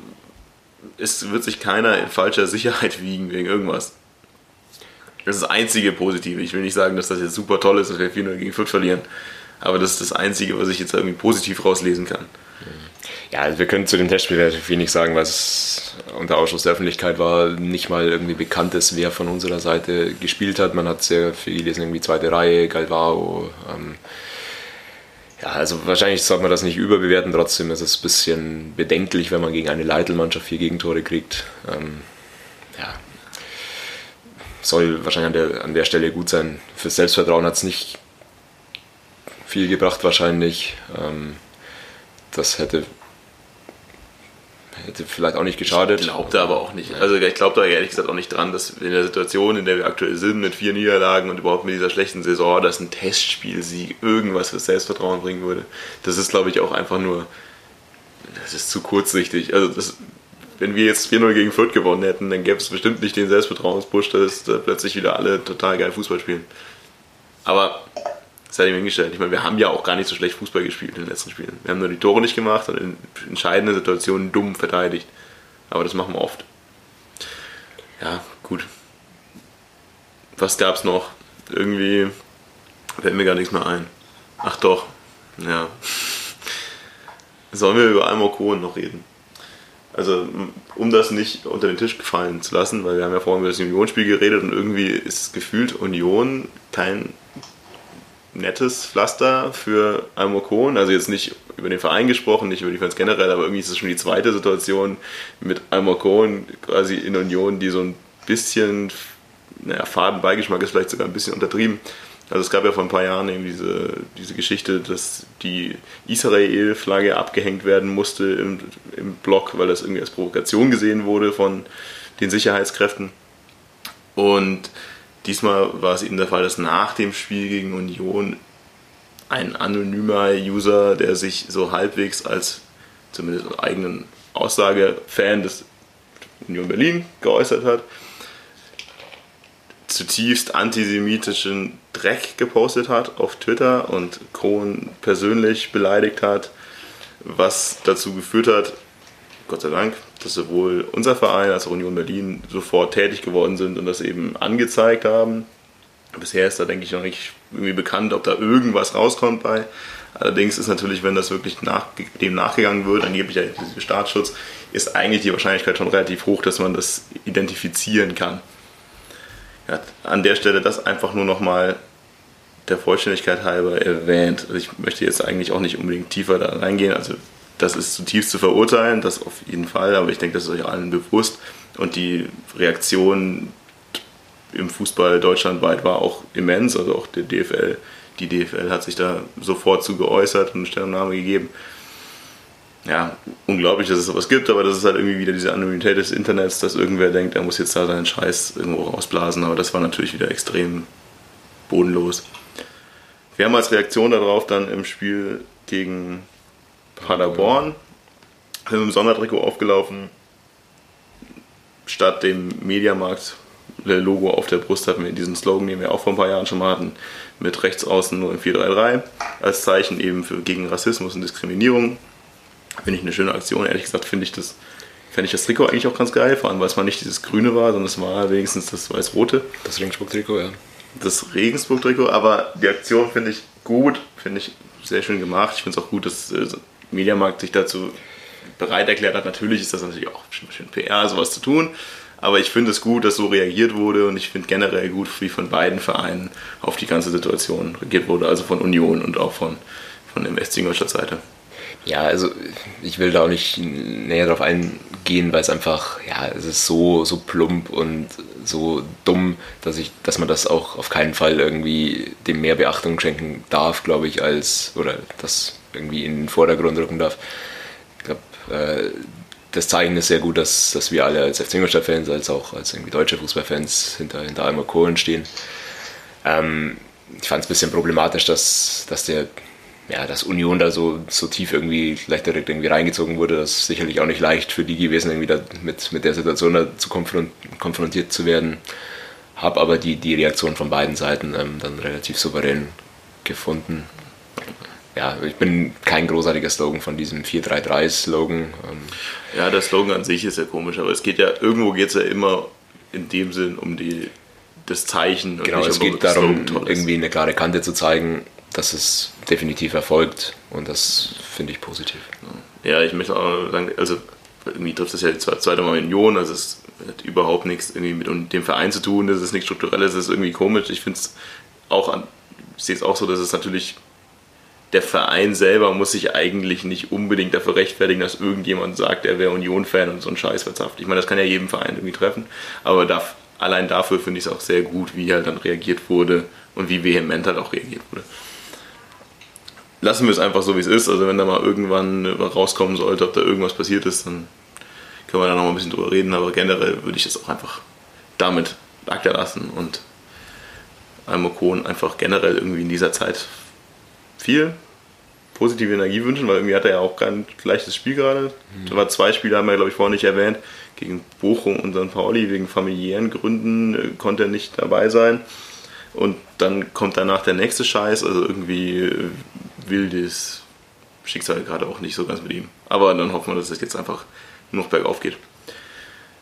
es wird sich keiner in falscher Sicherheit wiegen wegen irgendwas. Das ist das einzige Positive. Ich will nicht sagen, dass das jetzt super toll ist, dass wir 4-0 gegen Fürth verlieren. Aber das ist das Einzige, was ich jetzt irgendwie positiv rauslesen kann. Ja, also wir können zu dem Testspiel relativ wenig sagen, weil es unter Ausschuss der Öffentlichkeit war, nicht mal irgendwie bekannt ist, wer von unserer Seite gespielt hat. Man hat sehr viel gelesen, irgendwie zweite Reihe, Galvao, ähm, ja, also wahrscheinlich sollte man das nicht überbewerten, trotzdem ist es ein bisschen bedenklich, wenn man gegen eine Leitelmannschaft vier Gegentore kriegt. Ähm, ja, soll wahrscheinlich an der, an der Stelle gut sein. Fürs Selbstvertrauen hat es nicht viel gebracht wahrscheinlich. Ähm, das hätte Hätte vielleicht auch nicht geschadet. Ich glaube da aber auch nicht. Also ich glaube da ehrlich gesagt auch nicht dran, dass in der Situation, in der wir aktuell sind, mit vier Niederlagen und überhaupt mit dieser schlechten Saison, dass ein Testspielsieg irgendwas für Selbstvertrauen bringen würde. Das ist, glaube ich, auch einfach nur, das ist zu kurzsichtig. Also das, wenn wir jetzt 4-0 gegen Fürth gewonnen hätten, dann gäbe es bestimmt nicht den Selbstvertrauenspush, dass da plötzlich wieder alle total geil Fußball spielen. Aber sei ihm hingestellt. Ich meine, wir haben ja auch gar nicht so schlecht Fußball gespielt in den letzten Spielen. Wir haben nur die Tore nicht gemacht und in entscheidenden Situationen dumm verteidigt. Aber das machen wir oft. Ja, gut. Was gab's noch? Irgendwie fällt mir gar nichts mehr ein. Ach doch, ja. Sollen wir über Almor Kohn noch reden? Also, um das nicht unter den Tisch gefallen zu lassen, weil wir haben ja vorhin über das Unionsspiel geredet und irgendwie ist gefühlt Union kein nettes Pflaster für Almocon. Also jetzt nicht über den Verein gesprochen, nicht über die Fans generell, aber irgendwie ist es schon die zweite Situation mit Almocon quasi in Union, die so ein bisschen, naja, Fadenbeigeschmack ist vielleicht sogar ein bisschen untertrieben. Also es gab ja vor ein paar Jahren eben diese, diese Geschichte, dass die Israel-Flagge abgehängt werden musste im, im Block, weil das irgendwie als Provokation gesehen wurde von den Sicherheitskräften. Und Diesmal war es eben der Fall, dass nach dem Spiel gegen Union ein anonymer User, der sich so halbwegs als zumindest eigenen Aussage Fan des Union Berlin geäußert hat, zutiefst antisemitischen Dreck gepostet hat auf Twitter und Kohn persönlich beleidigt hat, was dazu geführt hat, Gott sei Dank, dass sowohl unser Verein als auch Union Berlin sofort tätig geworden sind und das eben angezeigt haben. Bisher ist da, denke ich, noch nicht irgendwie bekannt, ob da irgendwas rauskommt bei. Allerdings ist natürlich, wenn das wirklich nach, dem nachgegangen wird, angeblich ja dieser Staatsschutz, ist eigentlich die Wahrscheinlichkeit schon relativ hoch, dass man das identifizieren kann. Ja, an der Stelle das einfach nur nochmal der Vollständigkeit halber erwähnt. Also ich möchte jetzt eigentlich auch nicht unbedingt tiefer da reingehen. Also das ist zutiefst zu verurteilen, das auf jeden Fall, aber ich denke, das ist euch allen bewusst. Und die Reaktion im Fußball deutschlandweit war auch immens, also auch der DFL. Die DFL hat sich da sofort zu geäußert und eine Stellungnahme gegeben. Ja, unglaublich, dass es sowas gibt, aber das ist halt irgendwie wieder diese Anonymität des Internets, dass irgendwer denkt, er muss jetzt da seinen Scheiß irgendwo rausblasen, aber das war natürlich wieder extrem bodenlos. Wir haben als Reaktion darauf dann im Spiel gegen Paderborn. Sind im Sondertrikot aufgelaufen. Statt dem Mediamarkt Logo auf der Brust hatten wir diesen Slogan, den wir auch vor ein paar Jahren schon mal hatten, mit rechts außen nur im 433 als Zeichen eben für gegen Rassismus und Diskriminierung. Finde ich eine schöne Aktion. Ehrlich gesagt finde ich das fände ich das Trikot eigentlich auch ganz geil, vor allem weil es mal nicht dieses grüne war, sondern es war wenigstens das weiß-rote. Das Regensburg-Trikot, ja. Das Regensburg-Trikot, aber die Aktion finde ich gut, finde ich sehr schön gemacht. Ich finde es auch gut, dass äh, Mediamarkt sich dazu bereit erklärt hat. Natürlich ist das natürlich auch schön, PR, sowas zu tun. Aber ich finde es gut, dass so reagiert wurde und ich finde generell gut, wie von beiden Vereinen auf die ganze Situation reagiert wurde, also von Union und auch von, von dem SC Seite. Ja, also ich will da auch nicht näher drauf eingehen, weil es einfach, ja, es ist so, so plump und so dumm, dass ich, dass man das auch auf keinen Fall irgendwie dem mehr Beachtung schenken darf, glaube ich, als oder das irgendwie in den Vordergrund rücken darf. Ich glaube, äh, das ist sehr gut, dass, dass wir alle als FC Ingolstadt-Fans, als auch als irgendwie deutsche Fußballfans hinter, hinter Alma Kohlen stehen. Ähm, ich fand es ein bisschen problematisch, dass, dass der ja, dass Union da so, so tief irgendwie gleich direkt irgendwie reingezogen wurde, das ist sicherlich auch nicht leicht für die gewesen, irgendwie da mit, mit der Situation da zu konfrontiert zu werden. Habe aber die, die Reaktion von beiden Seiten ähm, dann relativ souverän gefunden. Ja, ich bin kein großartiger Slogan von diesem 433-Slogan. Ähm. Ja, der Slogan an sich ist ja komisch, aber es geht ja, irgendwo geht es ja immer in dem Sinn um die, das Zeichen. Und genau, es geht darum, irgendwie eine klare Kante zu zeigen das ist definitiv erfolgt und das finde ich positiv. Ja, ich möchte auch sagen, also irgendwie trifft das ja die zweite Mal Union, also es hat überhaupt nichts irgendwie mit dem Verein zu tun, das ist nichts Strukturelles, das ist irgendwie komisch. Ich finde es auch, ich sehe es auch so, dass es natürlich der Verein selber muss sich eigentlich nicht unbedingt dafür rechtfertigen, dass irgendjemand sagt, er wäre Union-Fan und so einen Scheiß verzapft. Ich meine, das kann ja jedem Verein irgendwie treffen, aber darf, allein dafür finde ich es auch sehr gut, wie halt dann reagiert wurde und wie vehement halt auch reagiert wurde lassen wir es einfach so, wie es ist. Also wenn da mal irgendwann rauskommen sollte, ob da irgendwas passiert ist, dann können wir da noch ein bisschen drüber reden. Aber generell würde ich es auch einfach damit lassen und Almokon einfach generell irgendwie in dieser Zeit viel positive Energie wünschen, weil irgendwie hat er ja auch kein leichtes Spiel gerade. Mhm. Da war zwei Spiele, haben wir glaube ich vorher nicht erwähnt, gegen Bochum und St. Pauli. Wegen familiären Gründen äh, konnte er nicht dabei sein. Und dann kommt danach der nächste Scheiß, also irgendwie äh, wildes Schicksal gerade auch nicht so ganz mit ihm. Aber dann hoffen wir, dass es jetzt einfach nur noch bergauf geht.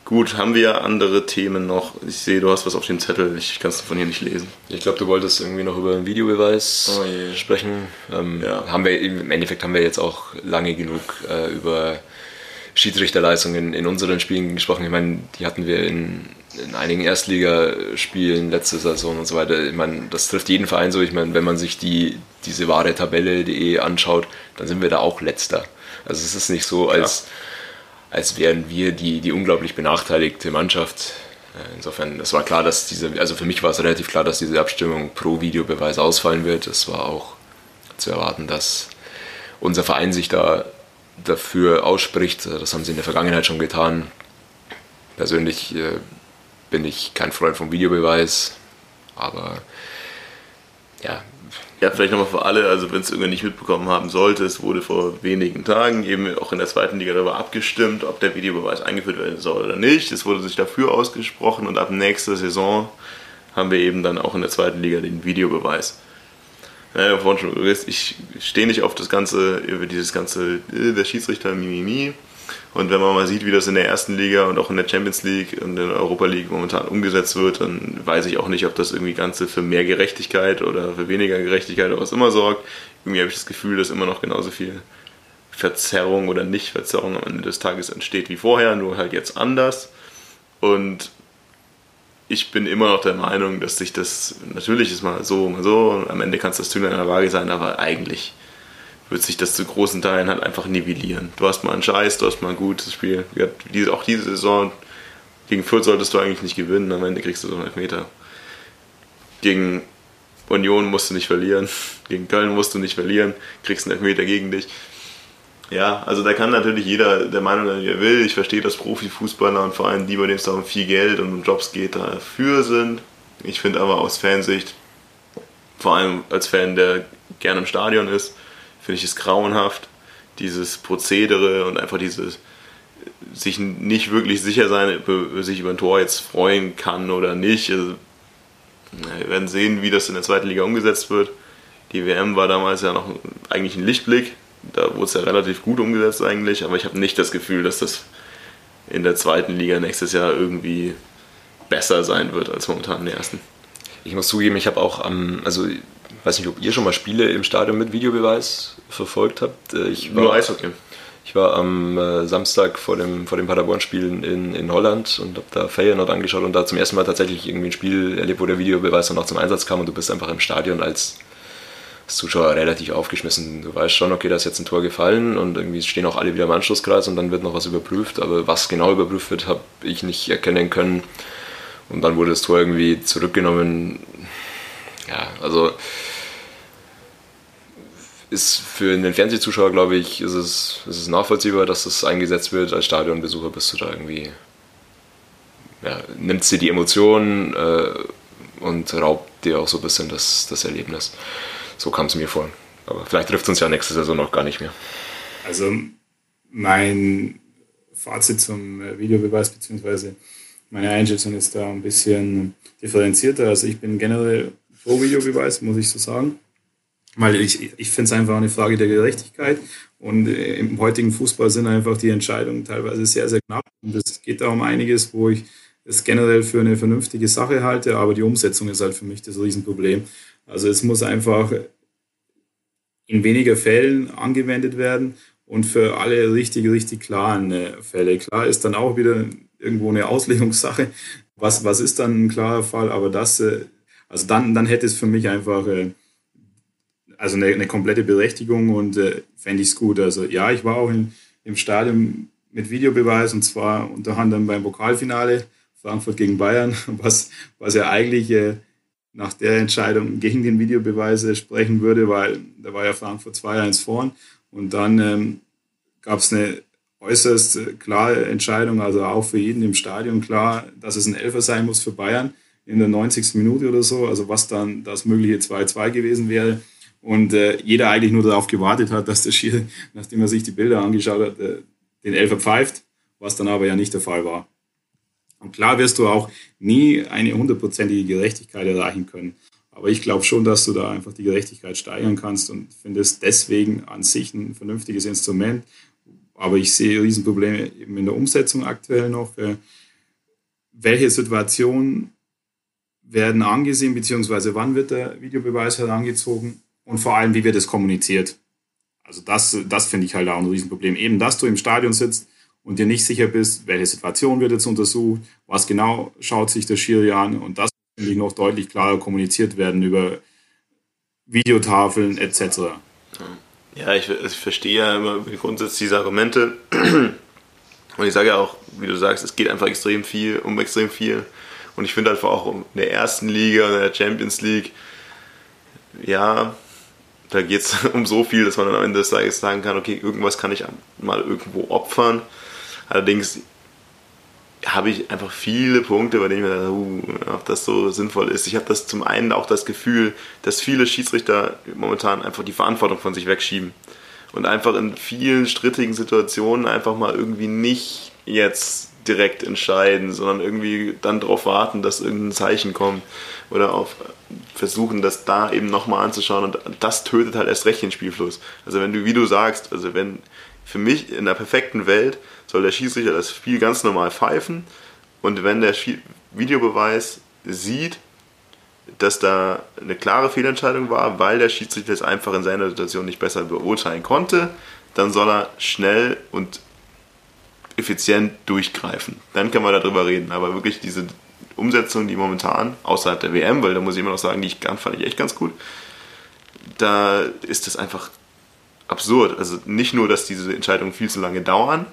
Gut, haben wir andere Themen noch? Ich sehe, du hast was auf dem Zettel, ich kann es von hier nicht lesen. Ich glaube, du wolltest irgendwie noch über einen Videobeweis oh, sprechen. Ähm, ja. haben wir, Im Endeffekt haben wir jetzt auch lange genug äh, über Schiedsrichterleistungen in unseren Spielen gesprochen. Ich meine, die hatten wir in in einigen Erstligaspielen letzte Saison und so weiter. Ich meine, das trifft jeden Verein so. Ich meine, wenn man sich die, diese wahre Tabelle.de anschaut, dann sind wir da auch letzter. Also es ist nicht so, als, als wären wir die, die unglaublich benachteiligte Mannschaft. Äh, insofern, es war klar, dass diese, also für mich war es relativ klar, dass diese Abstimmung pro Videobeweis ausfallen wird. Es war auch zu erwarten, dass unser Verein sich da dafür ausspricht. Das haben sie in der Vergangenheit schon getan. Persönlich äh, bin ich kein Freund vom Videobeweis, aber ja. Ja, vielleicht nochmal für alle, also wenn es irgendwer nicht mitbekommen haben sollte, es wurde vor wenigen Tagen eben auch in der zweiten Liga darüber abgestimmt, ob der Videobeweis eingeführt werden soll oder nicht. Es wurde sich dafür ausgesprochen und ab nächster Saison haben wir eben dann auch in der zweiten Liga den Videobeweis. Ja, vorhin schon ich stehe nicht auf das ganze, über dieses ganze, äh, der Schiedsrichter, Mimimi. Und wenn man mal sieht, wie das in der ersten Liga und auch in der Champions League und in der Europa League momentan umgesetzt wird, dann weiß ich auch nicht, ob das irgendwie Ganze für mehr Gerechtigkeit oder für weniger Gerechtigkeit oder was immer sorgt. Irgendwie habe ich das Gefühl, dass immer noch genauso viel Verzerrung oder Nicht-Verzerrung am Ende des Tages entsteht wie vorher, nur halt jetzt anders. Und ich bin immer noch der Meinung, dass sich das, natürlich ist mal so, mal so, am Ende kann es das Zünglein in der Waage sein, aber eigentlich wird sich das zu großen Teilen halt einfach nivellieren. Du hast mal einen Scheiß, du hast mal ein gutes Spiel. Auch diese Saison gegen Fürth solltest du eigentlich nicht gewinnen, am Ende kriegst du so einen Elfmeter. Gegen Union musst du nicht verlieren, *laughs* gegen Köln musst du nicht verlieren, kriegst einen Elfmeter gegen dich. Ja, also da kann natürlich jeder der Meinung sein, wie er will. Ich verstehe, dass Profifußballer und vor allem die, bei denen es darum viel Geld und um Jobs geht, dafür sind. Ich finde aber aus Fansicht, vor allem als Fan, der gerne im Stadion ist, finde ich es grauenhaft, dieses Prozedere und einfach dieses sich nicht wirklich sicher sein, sich über ein Tor jetzt freuen kann oder nicht. Also, wir werden sehen, wie das in der zweiten Liga umgesetzt wird. Die WM war damals ja noch eigentlich ein Lichtblick. Da wurde es ja relativ gut umgesetzt eigentlich, aber ich habe nicht das Gefühl, dass das in der zweiten Liga nächstes Jahr irgendwie besser sein wird als momentan in der ersten. Ich muss zugeben, ich habe auch am, also ich weiß nicht, ob ihr schon mal Spiele im Stadion mit Videobeweis verfolgt habt. Äh, ich war, Nur Eishockey. Ich war am äh, Samstag vor dem, vor dem Paderborn-Spiel in, in Holland und habe da Feyenoord angeschaut und da zum ersten Mal tatsächlich irgendwie ein Spiel erlebt, wo der Videobeweis dann auch zum Einsatz kam und du bist einfach im Stadion als Zuschauer relativ aufgeschmissen. Du weißt schon, okay, da ist jetzt ein Tor gefallen und irgendwie stehen auch alle wieder im Anschlusskreis und dann wird noch was überprüft, aber was genau überprüft wird, habe ich nicht erkennen können. Und dann wurde das Tor irgendwie zurückgenommen. Ja, also ist für einen Fernsehzuschauer, glaube ich, ist es, ist es nachvollziehbar, dass das eingesetzt wird. Als Stadionbesucher bist du da irgendwie, ja, nimmt sie die Emotionen äh, und raubt dir auch so ein bisschen das, das Erlebnis. So kam es mir vor. Aber vielleicht trifft es uns ja nächste Saison noch gar nicht mehr. Also mein Fazit zum äh, Videobeweis bzw. meine Einschätzung ist da ein bisschen differenzierter. Also ich bin generell pro Videobeweis, muss ich so sagen. Weil ich, ich finde es einfach eine Frage der Gerechtigkeit. Und äh, im heutigen Fußball sind einfach die Entscheidungen teilweise sehr, sehr knapp. Und es geht da um einiges, wo ich es generell für eine vernünftige Sache halte, aber die Umsetzung ist halt für mich das Riesenproblem. Also es muss einfach in weniger Fällen angewendet werden und für alle richtig, richtig klaren äh, Fälle. Klar ist dann auch wieder irgendwo eine Auslegungssache. Was, was ist dann ein klarer Fall? Aber das, äh, also dann, dann hätte es für mich einfach äh, also eine, eine komplette Berechtigung und fände ich es gut. Also ja, ich war auch in, im Stadion mit Videobeweis und zwar unter anderem beim Pokalfinale Frankfurt gegen Bayern, *laughs* was, was ja eigentlich nach der Entscheidung gegen den Videobeweis sprechen würde, weil da war ja Frankfurt 2-1 vorn und dann ähm, gab es eine äußerst klare Entscheidung, also auch für jeden im Stadion klar, dass es ein Elfer sein muss für Bayern in der 90. Minute oder so, also was dann das mögliche 2-2 gewesen wäre. Und äh, jeder eigentlich nur darauf gewartet hat, dass der Schiri, *laughs* nachdem er sich die Bilder angeschaut hat, äh, den Elfer pfeift, was dann aber ja nicht der Fall war. Und klar wirst du auch nie eine hundertprozentige Gerechtigkeit erreichen können. Aber ich glaube schon, dass du da einfach die Gerechtigkeit steigern kannst und finde es deswegen an sich ein vernünftiges Instrument. Aber ich sehe Riesenprobleme eben in der Umsetzung aktuell noch. Äh, welche Situationen werden angesehen, beziehungsweise wann wird der Videobeweis herangezogen und vor allem, wie wird es kommuniziert? Also das, das finde ich halt auch ein Riesenproblem. Eben, dass du im Stadion sitzt, und dir nicht sicher bist, welche Situation wird jetzt untersucht, was genau schaut sich der Schiri an und das muss noch deutlich klarer kommuniziert werden über Videotafeln etc. Ja, ich, ich verstehe ja immer grundsätzlich diese Argumente. *clears throat* Und ich sage ja auch, wie du sagst, es geht einfach extrem viel, um extrem viel. Und ich finde einfach auch in der ersten Liga, in der Champions League, ja, da geht es *laughs* um so viel, dass man am Ende des Tages sagen kann, okay, irgendwas kann ich mal irgendwo opfern. Allerdings habe ich einfach viele Punkte, bei denen ich mir dachte, uh, ob das so sinnvoll ist. Ich habe das zum einen auch das Gefühl, dass viele Schiedsrichter momentan einfach die Verantwortung von sich wegschieben und einfach in vielen strittigen Situationen einfach mal irgendwie nicht jetzt direkt entscheiden, sondern irgendwie dann darauf warten, dass irgendein Zeichen kommt oder auf versuchen, das da eben nochmal anzuschauen und das tötet halt erst recht den Spielfluss. Also wenn du, wie du sagst, also wenn für mich in der perfekten Welt soll der Schiedsrichter das Spiel ganz normal pfeifen und wenn der Videobeweis sieht, dass da eine klare Fehlentscheidung war, weil der Schiedsrichter es einfach in seiner Situation nicht besser beurteilen konnte, dann soll er schnell und effizient durchgreifen. Dann kann man darüber reden. Aber wirklich diese Umsetzung, die momentan außerhalb der WM, weil da muss ich immer noch sagen, die ich, fand ich echt ganz gut, da ist es einfach absurd. Also nicht nur, dass diese Entscheidungen viel zu lange dauern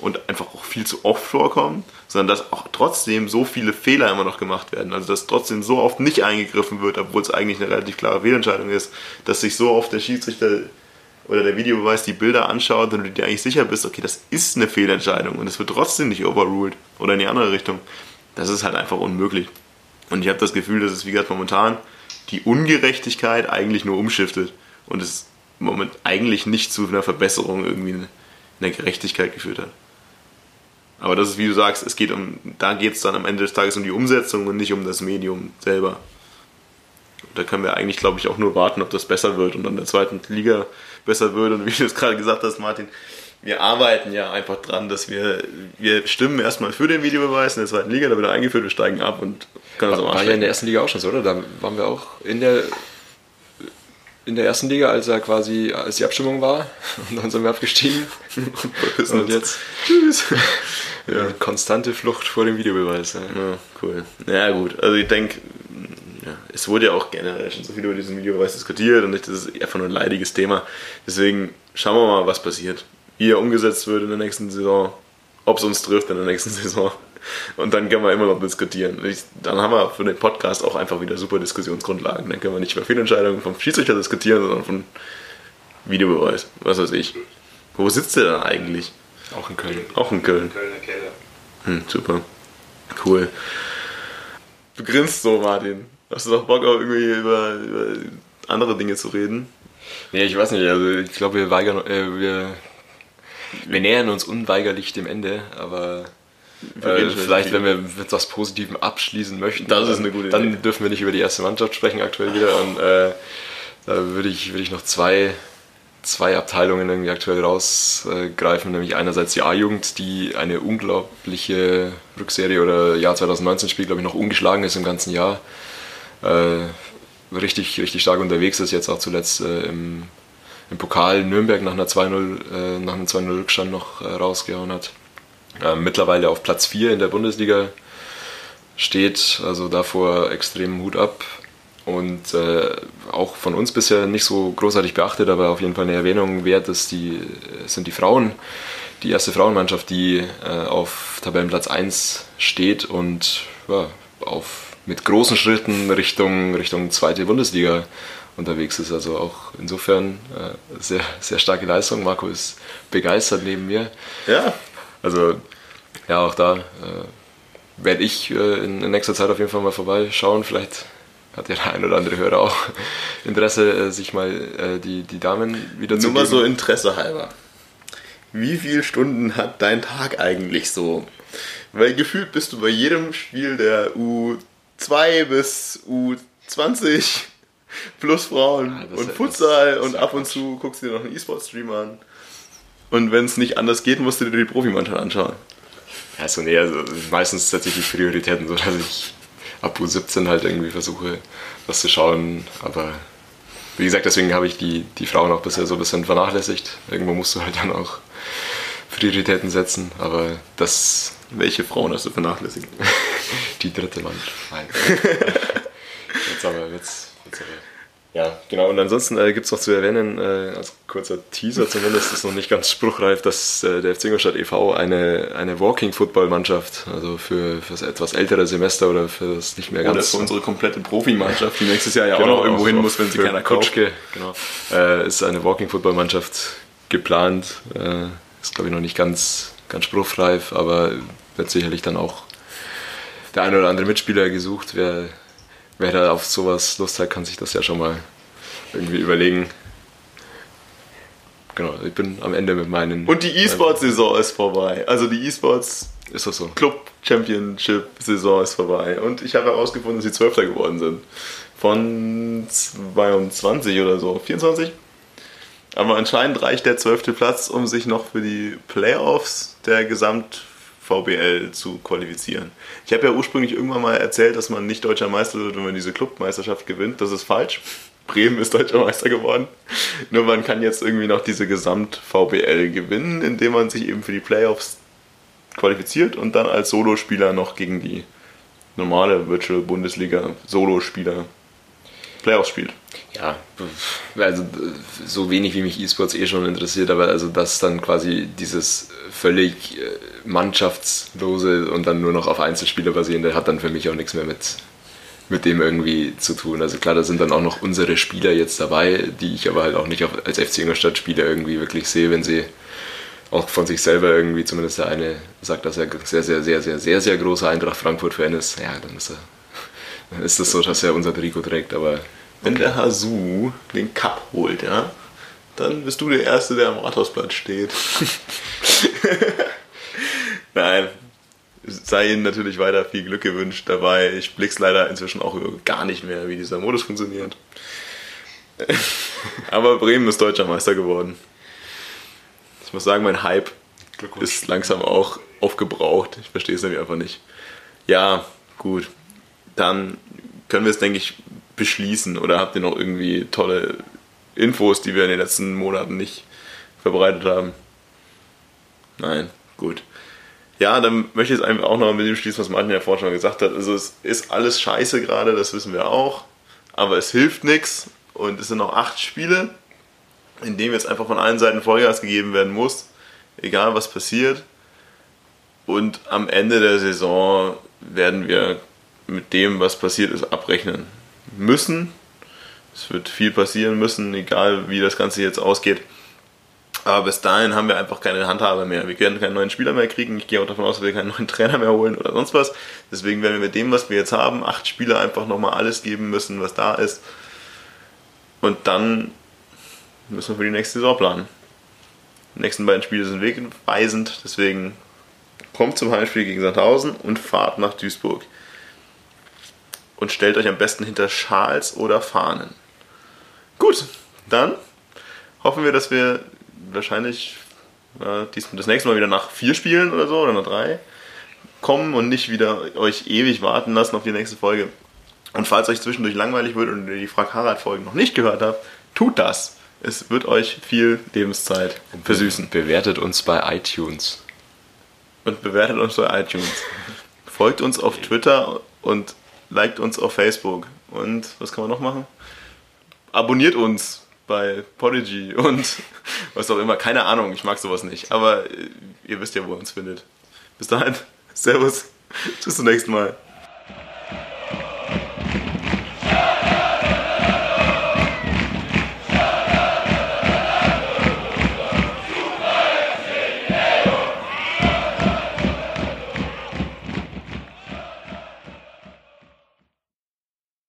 und einfach auch viel zu oft vorkommen, sondern dass auch trotzdem so viele Fehler immer noch gemacht werden. Also dass trotzdem so oft nicht eingegriffen wird, obwohl es eigentlich eine relativ klare Fehlentscheidung ist, dass sich so oft der Schiedsrichter oder der Videobeweis die Bilder anschaut und du dir eigentlich sicher bist, okay, das ist eine Fehlentscheidung und es wird trotzdem nicht overruled oder in die andere Richtung. Das ist halt einfach unmöglich. Und ich habe das Gefühl, dass es, wie gesagt, momentan die Ungerechtigkeit eigentlich nur umschiftet und es Moment eigentlich nicht zu einer Verbesserung irgendwie in der Gerechtigkeit geführt hat. Aber das ist, wie du sagst, es geht um, da geht es dann am Ende des Tages um die Umsetzung und nicht um das Medium selber. Da können wir eigentlich, glaube ich, auch nur warten, ob das besser wird und dann der zweiten Liga besser wird. Und wie du es gerade gesagt hast, Martin, wir arbeiten ja einfach dran, dass wir, wir stimmen erstmal für den Videobeweis in der zweiten Liga, da wird er eingeführt, wir steigen ab und können das auch War ja in der ersten Liga auch schon so, oder? Da waren wir auch in der in der ersten Liga, als er quasi, als die Abstimmung war. *laughs* Und dann sind wir abgestiegen. und jetzt tschüss. *laughs* Ja. Konstante Flucht vor dem Videobeweis. Ja, ja cool. Ja gut, also ich denke, ja, es wurde ja auch generell schon so viel über diesen Videobeweis diskutiert und das ist einfach nur ein leidiges Thema. Deswegen schauen wir mal, was passiert. Wie er umgesetzt wird in der nächsten Saison, ob es uns trifft in der nächsten *laughs* Saison. Und dann können wir immer noch diskutieren. Ich, dann haben wir für den Podcast auch einfach wieder super Diskussionsgrundlagen. Dann können wir nicht über Fehlentscheidungen vom Schiedsrichter diskutieren, sondern von Videobeweis. Was weiß ich. Wo sitzt der dann eigentlich? Auch in Köln. Auch in Köln. Kölner Keller. Hm, super. Cool. Du grinst so, Martin. Hast du doch Bock, auch irgendwie über, über andere Dinge zu reden? Nee, ich weiß nicht. Also ich glaube, wir weigern, äh, wir, wir nähern uns unweigerlich dem Ende, aber äh, vielleicht, wenn wir mit etwas Positivem abschließen möchten, das ist eine gute dann Idee. dürfen wir nicht über die erste Mannschaft sprechen aktuell wieder. Und äh, da würde ich, würde ich noch zwei, zwei Abteilungen irgendwie aktuell rausgreifen, nämlich einerseits die A-Jugend, die eine unglaubliche Rückserie oder Jahr 2019 spielt, glaube ich, noch ungeschlagen ist im ganzen Jahr. Äh, richtig, richtig stark unterwegs ist, jetzt auch zuletzt äh, im, im Pokal Nürnberg nach einer 2-0, äh, nach einem 2-0 Rückstand noch äh, rausgehauen hat äh, mittlerweile auf Platz 4 in der Bundesliga steht. Also davor extrem Hut ab. Und äh, auch von uns bisher nicht so großartig beachtet, aber auf jeden Fall eine Erwähnung wert ist die, sind die Frauen. Die erste Frauenmannschaft, die äh, auf Tabellenplatz 1 steht und ja, auf, mit großen Schritten Richtung, Richtung zweite Bundesliga unterwegs ist. Also auch insofern äh, sehr, sehr starke Leistung. Marco ist begeistert neben mir. Ja, also ja, auch da äh, werde ich äh, in, in, nächster Zeit auf jeden Fall mal vorbeischauen. Vielleicht hat ja der ein oder andere Hörer auch *laughs* Interesse, äh, sich mal äh, die, die Damen wieder Nur zu Nur mal so Interesse halber. Wie viele Stunden hat dein Tag eigentlich so? Weil gefühlt bist du bei jedem Spiel der U2 bis U20 *laughs* plus Frauen ja, und Futsal und ab und zu guckst du dir noch einen E-Sport-Stream an. Und wenn es nicht anders geht, musst du dir die Profimannschaft anschauen. Also nee, also meistens setze ich die Prioritäten so, *laughs* dass ich ab U17 halt irgendwie versuche, was zu schauen. Aber wie gesagt, deswegen habe ich die, die Frauen auch bisher so ein bisschen vernachlässigt. Irgendwo musst du halt dann auch Prioritäten setzen. Aber das. Welche Frauen hast du vernachlässigt? *laughs* die dritte Mannschaft. Nein. *laughs* jetzt aber, jetzt, jetzt aber. Ja, genau. Und ansonsten äh, gibt es noch zu erwähnen, äh, als kurzer Teaser zumindest, ist noch nicht ganz spruchreif, dass äh, der FC Ingolstadt e.V. eine, eine Walking-Football-Mannschaft, also für, für das etwas ältere Semester oder für das nicht mehr ganz... Oder für unsere komplette Profimannschaft, die nächstes Jahr ja genau, auch noch irgendwo hin muss, wenn sie keiner kauft. Kutschke, genau. Äh, ist eine Walking-Football-Mannschaft geplant. Äh, ist, glaube ich, noch nicht ganz, ganz spruchreif, aber wird sicherlich dann auch der eine oder andere Mitspieler gesucht, wer wer da auf sowas Lust hat, kann sich das ja schon mal irgendwie überlegen. Genau, ich bin am Ende mit meinen. Und die E-Sports-Saison ist vorbei. Also die E-Sports ist das so? Club Championship-Saison ist vorbei. Und ich habe herausgefunden, dass sie Zwölfter geworden sind. Von 22 oder so. 24? Aber anscheinend reicht der zwölfte Platz, um sich noch für die Playoffs der Gesamt VBL zu qualifizieren. Ich habe ja ursprünglich irgendwann mal erzählt, dass man nicht deutscher Meister wird, wenn man diese Clubmeisterschaft gewinnt. Das ist falsch. *laughs* Bremen ist deutscher Meister geworden. Nur man kann jetzt irgendwie noch diese Gesamt-VBL gewinnen, indem man sich eben für die Playoffs qualifiziert und dann als Solospieler noch gegen die normale Virtual Bundesliga Solospieler Playoffs spielt. Ja, also so wenig wie mich E-Sports eh schon interessiert, aber also dass dann quasi dieses völlig äh, mannschaftslose und dann nur noch auf Einzelspieler basierende hat dann für mich auch nichts mehr mit, mit dem irgendwie zu tun. Also klar, da sind dann auch noch unsere Spieler jetzt dabei, die ich aber halt auch nicht als FC Ingolstadt Spieler irgendwie wirklich sehe, wenn sie auch von sich selber irgendwie, zumindest der eine sagt, dass er sehr, sehr, sehr, sehr, sehr, sehr großer Eintracht Frankfurt-Fan ist. Ja, dann ist er dann ist das so, dass er unser Trikot trägt, aber. Wenn der Hasu den Cup holt, ja, dann bist du der Erste, der am Rathausplatz steht. *laughs* Nein, sei Ihnen natürlich weiter viel Glück gewünscht dabei. Ich blick's leider inzwischen auch gar nicht mehr, wie dieser Modus funktioniert. *laughs* Aber Bremen ist deutscher Meister geworden. Ich muss sagen, mein Hype ist langsam auch aufgebraucht. Ich verstehe es nämlich einfach nicht. Ja, gut. Dann können wir es, denke ich, beschließen. Oder habt ihr noch irgendwie tolle Infos, die wir in den letzten Monaten nicht verbreitet haben? Nein, gut. Ja, dann möchte ich jetzt einfach auch noch mit dem schließen, was Martin ja vorhin schon gesagt hat. Also es ist alles scheiße gerade, das wissen wir auch. Aber es hilft nichts. Und es sind noch acht Spiele, in denen jetzt einfach von allen Seiten Vollgas gegeben werden muss. Egal was passiert. Und am Ende der Saison werden wir mit dem, was passiert ist, abrechnen müssen. Es wird viel passieren müssen, egal wie das Ganze jetzt ausgeht. Aber bis dahin haben wir einfach keine Handhabe mehr. Wir werden keinen neuen Spieler mehr kriegen. Ich gehe auch davon aus, dass wir keinen *laughs* neuen Trainer mehr holen oder sonst was. Deswegen werden wir mit dem, was wir jetzt haben, acht Spieler einfach nochmal alles geben müssen, was da ist. Und dann müssen wir für die nächste Saison planen. Die nächsten beiden Spiele sind wegweisend, deswegen kommt zum Heimspiel gegen Sandhausen und fahrt nach Duisburg. Und stellt euch am besten hinter Schals oder Fahnen. Gut, dann hoffen wir, dass wir wahrscheinlich äh, das nächste Mal wieder nach vier Spielen oder so oder nach drei kommen und nicht wieder euch ewig warten lassen auf die nächste Folge. Und falls euch zwischendurch langweilig wird und ihr die Frag Harald Folgen noch nicht gehört habt, tut das. Es wird euch viel Lebenszeit versüßen. Bewertet uns bei iTunes. Und bewertet uns bei iTunes. Folgt uns auf Twitter und liked uns auf Facebook. Und was kann man noch machen? Abonniert uns bei Podigy und *laughs* was auch immer. Keine Ahnung, ich mag sowas nicht. Aber äh, ihr wisst ja, wo ihr uns findet. Bis dahin, *laughs* Servus, bis zum nächsten Mal.